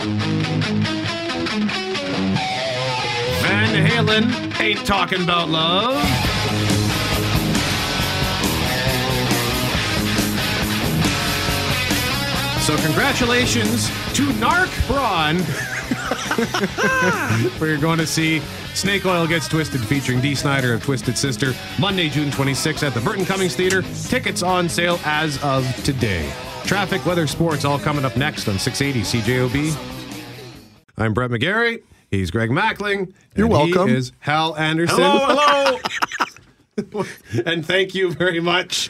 Van Halen ain't talking about love. So, congratulations to Narc Braun. We're going to see Snake Oil Gets Twisted featuring Dee Snider of Twisted Sister Monday, June 26th at the Burton Cummings Theater. Tickets on sale as of today. Traffic, weather, sports all coming up next on 680 CJOB. I'm Brett McGarry. He's Greg Mackling. You're and welcome. He is Hal Anderson. Hello, hello. and thank you very much.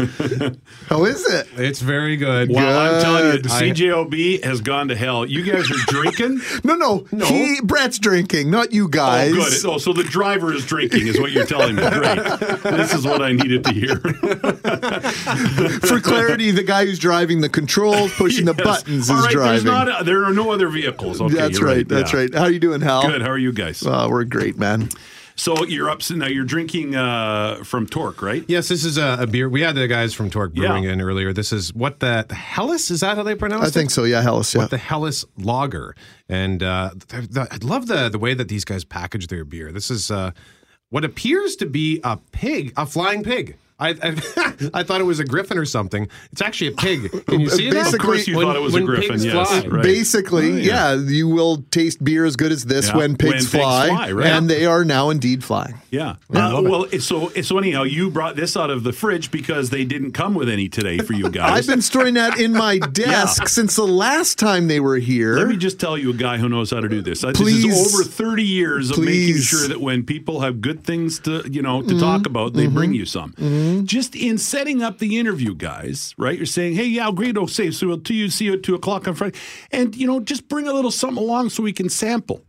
How is it? It's very good. Well, I'm telling you, the I- CJOB has gone to hell. You guys are drinking? No, no, No. He, Brett's drinking, not you guys. Oh, good. Oh, so the driver is drinking, is what you're telling me. Great. This is what I needed to hear. For clarity, the guy who's driving the controls, pushing the buttons, All is right, driving. Not a, there are no other vehicles. Okay, that's you're right. That's yeah. right. How are you doing, Hal? Good. How are you guys? Uh, we're great, man. So you're up now. You're drinking uh, from Torque, right? Yes, this is a, a beer. We had the guys from Torque Brewing Yeah. in earlier. This is what the Hellas is that how they pronounce I it? I think so. Yeah, Hellas. Yeah. What the Hellas Lager, and uh, th- th- I love the the way that these guys package their beer. This is uh, what appears to be a pig, a flying pig. I, I I thought it was a griffin or something. It's actually a pig. Can you see that? Basically- Of course you thought it was a griffin, pigs yes, fly. right. Basically, Oh, yeah. yeah. you will taste beer as good as this Yeah, when when pigs, pigs fly, fly, right. and they are now indeed flying. Yeah. Yeah, Uh, love it. well, so so anyhow, you brought this out of the fridge because they didn't come with any today for you guys. I've been storing that in my desk since the last time they were here. Let me just tell you a guy who knows how to do this. Uh, Please. This is over 30 years of making sure that when people have good things to, you know, to Mhm. talk about, they bring Mhm. you some. Mhm. Just in setting up the interview, guys, right? You're saying, hey, yeah, oh, say, so we'll to you, see you at 2 o'clock on Friday. And, you know, just bring a little something along so we can sample.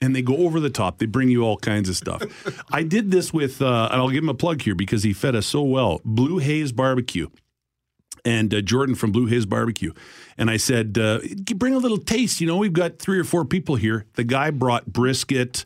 And they go over the top. They bring you all kinds of stuff. I did this with, uh, and I'll give him a plug here because he fed us so well Blue Haze Barbecue and uh, Jordan from Blue Haze Barbecue. And I said, uh, bring a little taste. You know, we've got three or four people here. The guy brought brisket,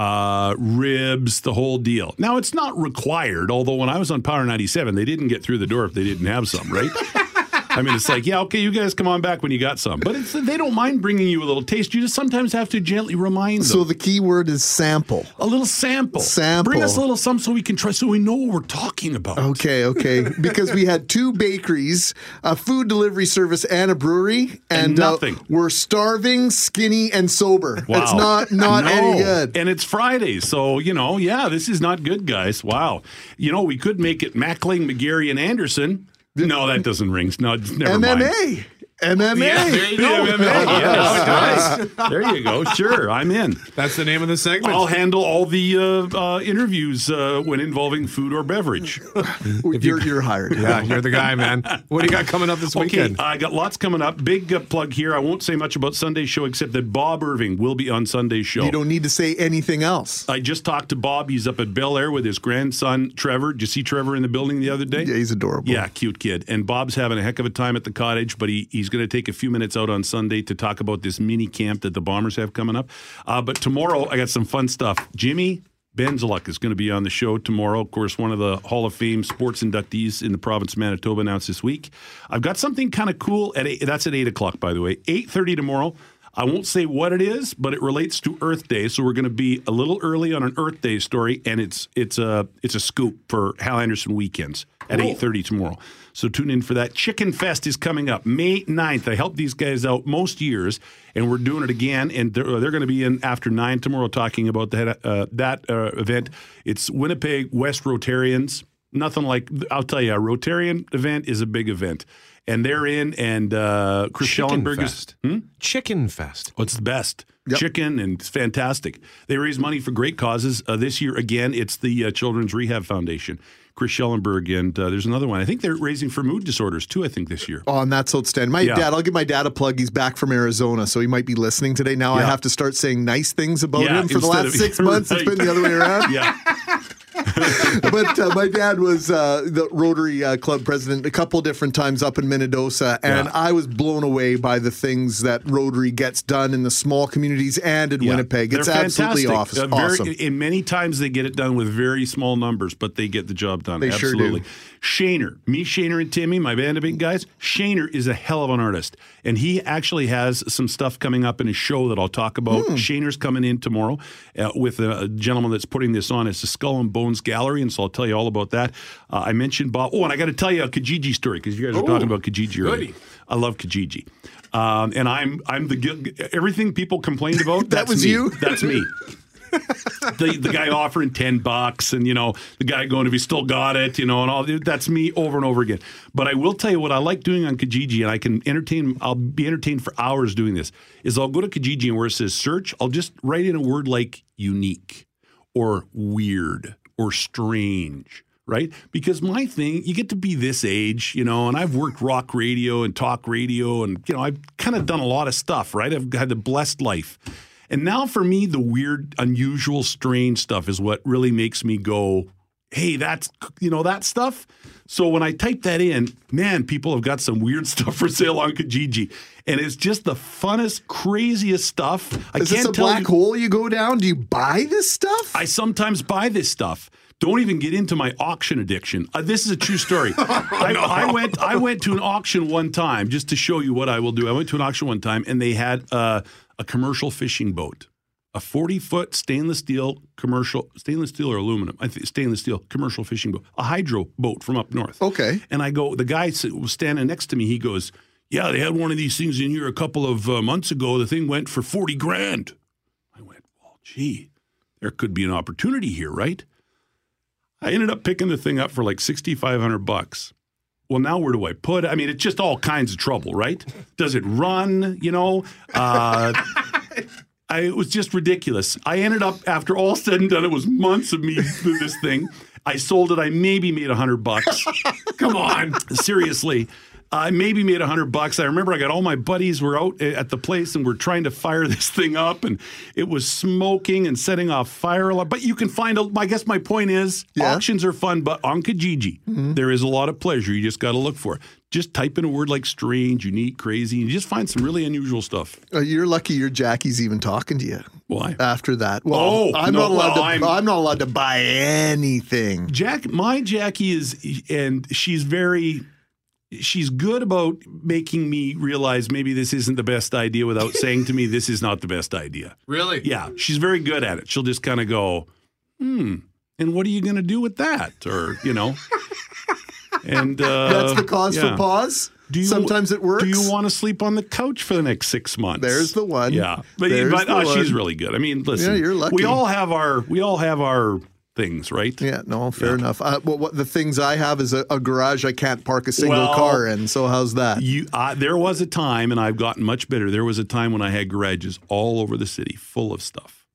uh, ribs, the whole deal. Now, it's not required, although when I was on Power 97, they didn't get through the door if they didn't have some, right? I mean, it's like, yeah, okay, you guys come on back when you got some. But it's, they don't mind bringing you a little taste. You just sometimes have to gently remind them. So the key word is sample. a little sample. Sample. Bring us a little something so we can try, so we know what we're talking about. Okay, okay. because we had two bakeries, a food delivery service, and a brewery, and, And nothing. Uh, we're starving, skinny, and sober. Wow. It's not not No. any good. And it's Friday. So, you know, yeah, this is not good, guys. Wow. You know, we could make it Mackling, McGarry, and Anderson. No, that doesn't ring. No, never mind. MMA. MMA. Yeah, there you go. MMA. Yes, right. There you go. Sure, I'm in. That's the name of the segment. I'll handle all the uh, uh, interviews uh, when involving food or beverage. you're, you're hired. Yeah, you're the guy, man. What do you got coming up this Okay, weekend? I got lots coming up. Big uh, plug here. I won't say much about Sunday's show except that Bob Irving will be on Sunday's show. You don't need to say anything else. I just talked to Bob. He's up at Bel Air with his grandson Trevor. Did you see Trevor in the building the other day? Yeah, he's adorable. Yeah, cute kid. And Bob's having a heck of a time at the cottage, but he, he's going to take a few minutes out on Sunday to talk about this mini camp that the Bombers have coming up. Uh, but tomorrow, I got some fun stuff. Jimmy Benzaluk is going to be on the show tomorrow. Of course, one of the Hall of Fame sports inductees in the province of Manitoba announced this week. I've got something kind of cool at eight, that's at eight o'clock, by the way. Eight thirty tomorrow. I won't say what it is, but it relates to Earth Day. So we're going to be a little early on an Earth Day story, and it's it's a it's a scoop for Hal Anderson weekends at Cool. eight thirty tomorrow. So tune in for that. Chicken Fest is coming up May 9th. I help these guys out most years, and we're doing it again. And they're, they're going to be in after nine tomorrow talking about that uh, that uh, event. It's Winnipeg West Rotarians. Nothing like I'll tell you, a Rotarian event is a big event. And they're in, and uh, Chris Chicken Schellenberg Fest. is hmm? Chicken Fest. Oh, it's the best. Chicken and it's fantastic. They raise money for great causes. Uh, this year, again, it's the uh, Children's Rehab Foundation. Chris Schellenberg, and uh, there's another one. I think they're raising for mood disorders too. I think this year. Oh, and that's outstanding. My Yeah. dad, I'll give my dad a plug. He's back from Arizona, so he might be listening today. Now I have to start saying nice things about Yeah, him. For the last of- six months, It's been the other way around. yeah. but uh, my dad was uh, the Rotary uh, Club president a couple different times up in Minnedosa, and Yeah. I was blown away by the things that Rotary gets done in the small communities and in Yeah. Winnipeg. It's They're absolutely fantastic. awesome. Uh, very, awesome. And many times they get it done with very small numbers, but they get the job done. They sure do. Absolutely. Shaner, me, Shaner, and Timmy, my band of big guys. Shaner is a hell of an artist, and he actually has some stuff coming up in his show that I'll talk about. Hmm. Shaner's coming in tomorrow uh, with a, a gentleman that's putting this on. It's the Skull and Bones Gallery, and so I'll tell you all about that. Uh, I mentioned Bob. Oh, and I got to tell you a Kijiji story because you guys were Ooh, talking about Kijiji earlier. goody. I love Kijiji. Um, and I'm I'm the everything people complained about. That that's was me. you? That's me. the the guy offering ten bucks, and you know the guy going, "If you still got it," you know, and all that's me over and over again. But I will tell you what I like doing on Kijiji, and I can entertain. I'll be entertained for hours doing this. Is I'll go to Kijiji and where it says search, I'll just write in a word like unique, or weird, or strange. Right? Because my thing, you get to be this age, you know, and I've worked rock radio and talk radio, and, you know, I've kind of done a lot of stuff, right? I've had a blessed life. And now for me, the weird, unusual, strange stuff is what really makes me go, hey, that's, you know, that stuff. So when I type that in, man, people have got some weird stuff for sale on Kijiji. And it's just the funnest, craziest stuff. I Is can't this a tell black you- hole you go down? Do you buy this stuff? I sometimes buy this stuff. Don't even get into my auction addiction. Uh, this is a true story. I, I went. I went to an auction one time just to show you what I will do. I went to an auction one time, and they had uh, a commercial fishing boat, a forty-foot stainless steel commercial stainless steel or aluminum. I think stainless steel commercial fishing boat, a hydro boat from up north. Okay. And I go. The guy was standing next to me. He goes, "Yeah, they had one of these things in here a couple of uh, months ago. The thing went for forty grand." I went, "Well, gee." there could be an opportunity here, right? I ended up picking the thing up for like 6500 bucks. Well, now where do I put it? I mean, it's just all kinds of trouble, right? Does it run, you know? Uh, I, it was just ridiculous. I ended up, after all said and done, it was months of me with this thing. I sold it. I maybe made a hundred bucks. Come on, seriously. I maybe made a hundred bucks. I remember I got all my buddies were out eh, at the place and we're trying to fire this thing up, and it was smoking and setting off fire alarm. But you can find a. I guess my point is, yeah. auctions are fun, but on Kijiji, mm-hmm. there is a lot of pleasure. You just got to look for. it. Just type in a word like strange, unique, crazy, and you just find some really unusual stuff. Uh, you're lucky your Jackie's even talking to you. Why? After that. Well, Oh, I'm no, not allowed well, to I'm- I'm, not allowed to buy anything. Jack, my Jackie is, and she's very, she's good about making me realize maybe this isn't the best idea without saying to me, this is not the best idea. Really? Yeah, she's very good at it. She'll just kind of go, hmm, and what are you going to do with that? Or, you know, and uh, That's the cause yeah. for pause. Do you, Sometimes it works. Do you want to sleep on the couch for the next six months? There's the one. Yeah, but, but the uh, she's really good. I mean, listen, Yeah, you're lucky. We all have our we all have our things, right? Yeah, no, fair enough. Uh, well, what the things I have is a, a garage I can't park a single Well, car in. So how's that? You, uh, there was a time, and I've gotten much better. There was a time when I had garages all over the city, full of stuff.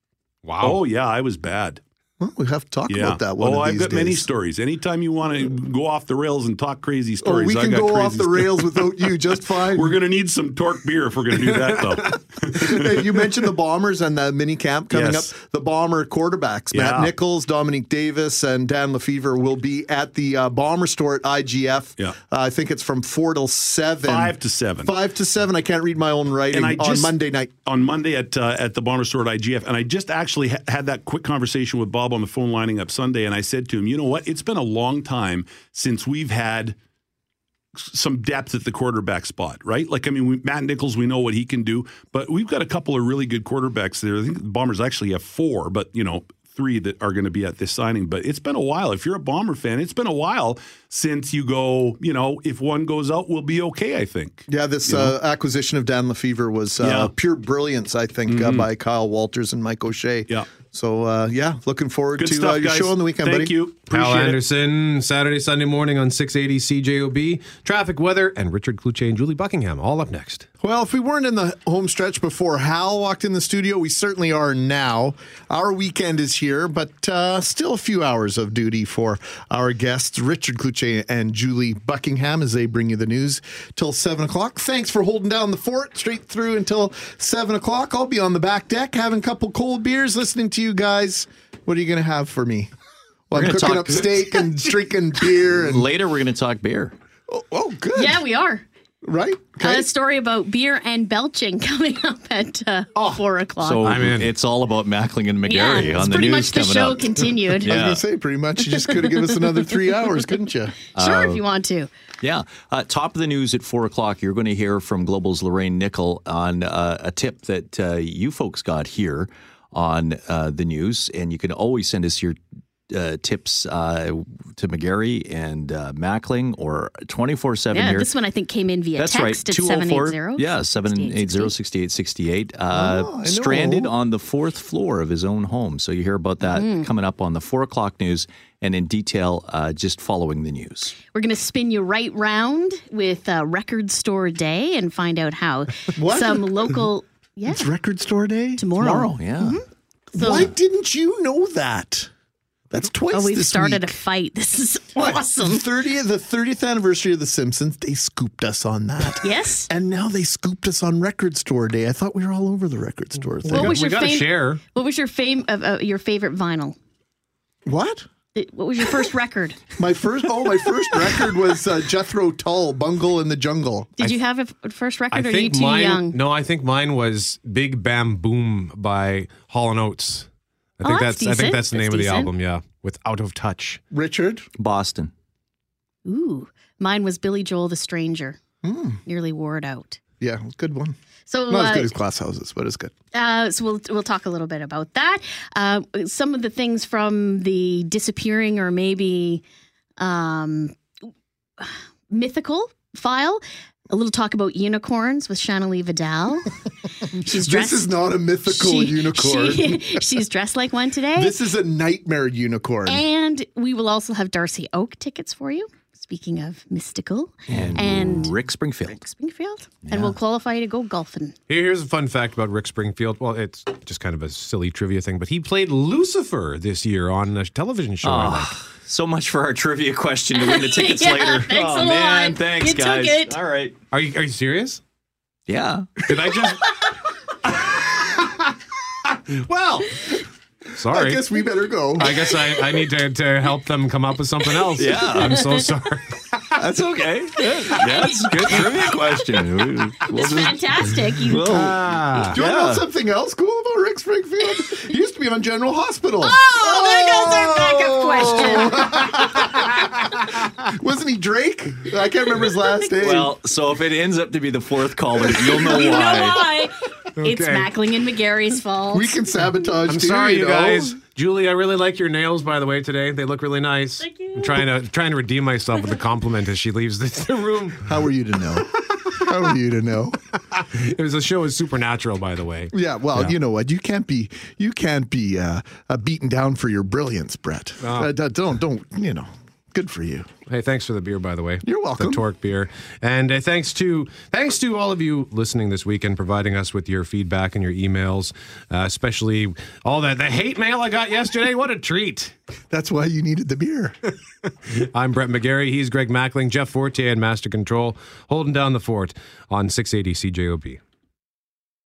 Wow. Oh yeah, I was bad. Well, we have to talk Yeah. about that one oh, I've got many stories. Anytime you want to go off the rails and talk crazy Oh, stories, we I can go off the rails without you just fine. We're gonna need some torque beer if we're gonna do that, though. You mentioned the Bombers and the mini camp coming Yes. up. The Bomber quarterbacks, Matt Nichols, Dominique Davis, and Dan LeFevour will be at the uh, Bomber store at IGF. Yeah. Uh, I think it's from 4 till 7. Five to seven. Five to 7. I can't read my own writing And I on Monday night. on Monday at uh, at the Bomber Store at IGF, and I just actually ha- had that quick conversation with Bob on the phone lining up Sunday, and I said to him, you know what? It's been a long time since we've had some depth at the quarterback spot, right? Like, I mean, we, Matt Nichols, we know what he can do, but we've got a couple of really good quarterbacks there. I think the Bombers actually have four, but, you know, three that are going to be at this signing. But it's been a while. If you're a Bomber fan, it's been a while since you go, you know, if one goes out, we'll be okay, I think. Yeah, this You know? uh, acquisition of Dan LeFevour was uh, Yeah. pure brilliance, I think, uh, Mhm. by Kyle Walters and Mike O'Shea. Yeah. So, uh, yeah, looking forward Good to stuff, uh, your guys. show on the weekend, Thank buddy. you. Al Anderson, Saturday, Sunday morning on 680 CJOB. Traffic, weather, and Richard Cloutier and Julie Buckingham all up next. Well, if we weren't in the home stretch before Hal walked in the studio, we certainly are now. Our weekend is here, but uh, still a few hours of duty for our guests, Richard Cloutier and Julie Buckingham, as they bring you the news till 7 o'clock. Thanks for holding down the fort straight through until 7 o'clock. I'll be on the back deck having a couple cold beers, listening to you guys. What are you going to have for me? Well, We're I'm cooking talk- up steak and drinking beer. And Later, we're going to talk beer. Oh, good. Yeah, we are. Right? A story about beer and belching coming up at uh, four o'clock. So I mean, it's all about Mackling and McGarry it's on the news. pretty much the coming show up. continued. I was yeah. going to say, pretty much, you just could have given us another three hours, couldn't you? Sure, Uh, if you want to. Yeah. Uh, top of the news at four o'clock, you're going to hear from Global's Lorraine Nickel on uh, a tip that uh, you folks got here on uh, the news. And you can always send us your uh, tips uh, to McGarry and uh, Mackling or 24 7 Yeah, here. this one I think came in via That's text right. at 204. 780. Yeah, 780 6868. Uh, Oh, stranded on the fourth floor of his own home. So you hear about that Mhm. coming up on the four o'clock news and in detail uh, just following the news. We're going to spin you right round with uh, Record Store Day and find out how some local. Yeah. It's Record Store Day? Tomorrow. Tomorrow, yeah. So- Why didn't you know that? That's twice Oh, we've this started week. a fight. This is awesome. 30th, the 30th anniversary of The Simpsons, they scooped us on that. Yes. And now they scooped us on Record Store Day. I thought we were all over the Record Store thing. What was your fam- What was your fame of uh, your favorite vinyl? What? It- What was your first record? My first, oh, my first record was uh, Jethro Tull, Bungle in the Jungle. Did you have a first I record, or are you too mine. young? No, I think mine was "Big Bam Boom" by Hall and Oates. I Oh, think that's that's, I think that's the That's name of the decent. album. Yeah, with "Out of Touch." Richard Boston. Ooh, mine was Billy Joel, The Stranger. Hmm. Nearly wore it out. Yeah, good one. So, Not as uh, good as Glass Houses, but it's good. Uh, so we'll we'll talk a little bit about that. Uh, some of the things from the disappearing or maybe um, mythical file. A little talk about unicorns with Shanalee Vidal. She's This dressed. is not a mythical unicorn. she- she's dressed like one today. This is a nightmare unicorn. and we will also have Darcy Oake tickets for you. Speaking of mystical And, and Rick Springfield. Rick Springfield, and we'll qualify you to go golfing. Here's a fun fact about Rick Springfield. Well, it's just kind of a silly trivia thing, but he played Lucifer this year on a television show. I think. Ah, so much for our trivia question to win the tickets Yeah, later. thanks oh a man, lot. thanks You took guys. it. All right. Are you are you serious? Yeah. Did I just? well, sorry. I guess we better go. I guess I, I need to, to help them come up with something else. Yeah. I'm so sorry. That's okay. That's a good trivia question. We- We'll It's just, fantastic. You, we'll- Ah. Do you want to know Yeah. something else cool about Rick Springfield? he used to be on General Hospital. oh, there goes our backup question. Wasn't he Drake? I can't remember his last name. well, so if it ends up to be the fourth caller, you'll know you know why. why? It's Mackling and McGarry's fault. we can sabotage I'm too, sorry, you know? guys. Julie, I really like your nails, by the way, today. They look really nice. Thank you. I'm trying to trying to redeem myself with a compliment as she leaves the, the room. How were you to know? How are you to know? It was a show is supernatural, by the way. Yeah, well, Yeah. you know what? You can't be you can't be uh, uh, beaten down for your brilliance, Brett. Ah. Uh, don't don't you know? Good for you. Hey, thanks for the beer, by the way. You're welcome. The Torque beer, and uh, thanks to thanks to all of you listening this week and providing us with your feedback and your emails, uh, especially all that the hate mail I got yesterday. What a treat! That's why you needed the beer. I'm Brett McGarry. He's Greg Mackling, Jeff Forte, and Master Control, holding down the fort on 680 CJOB.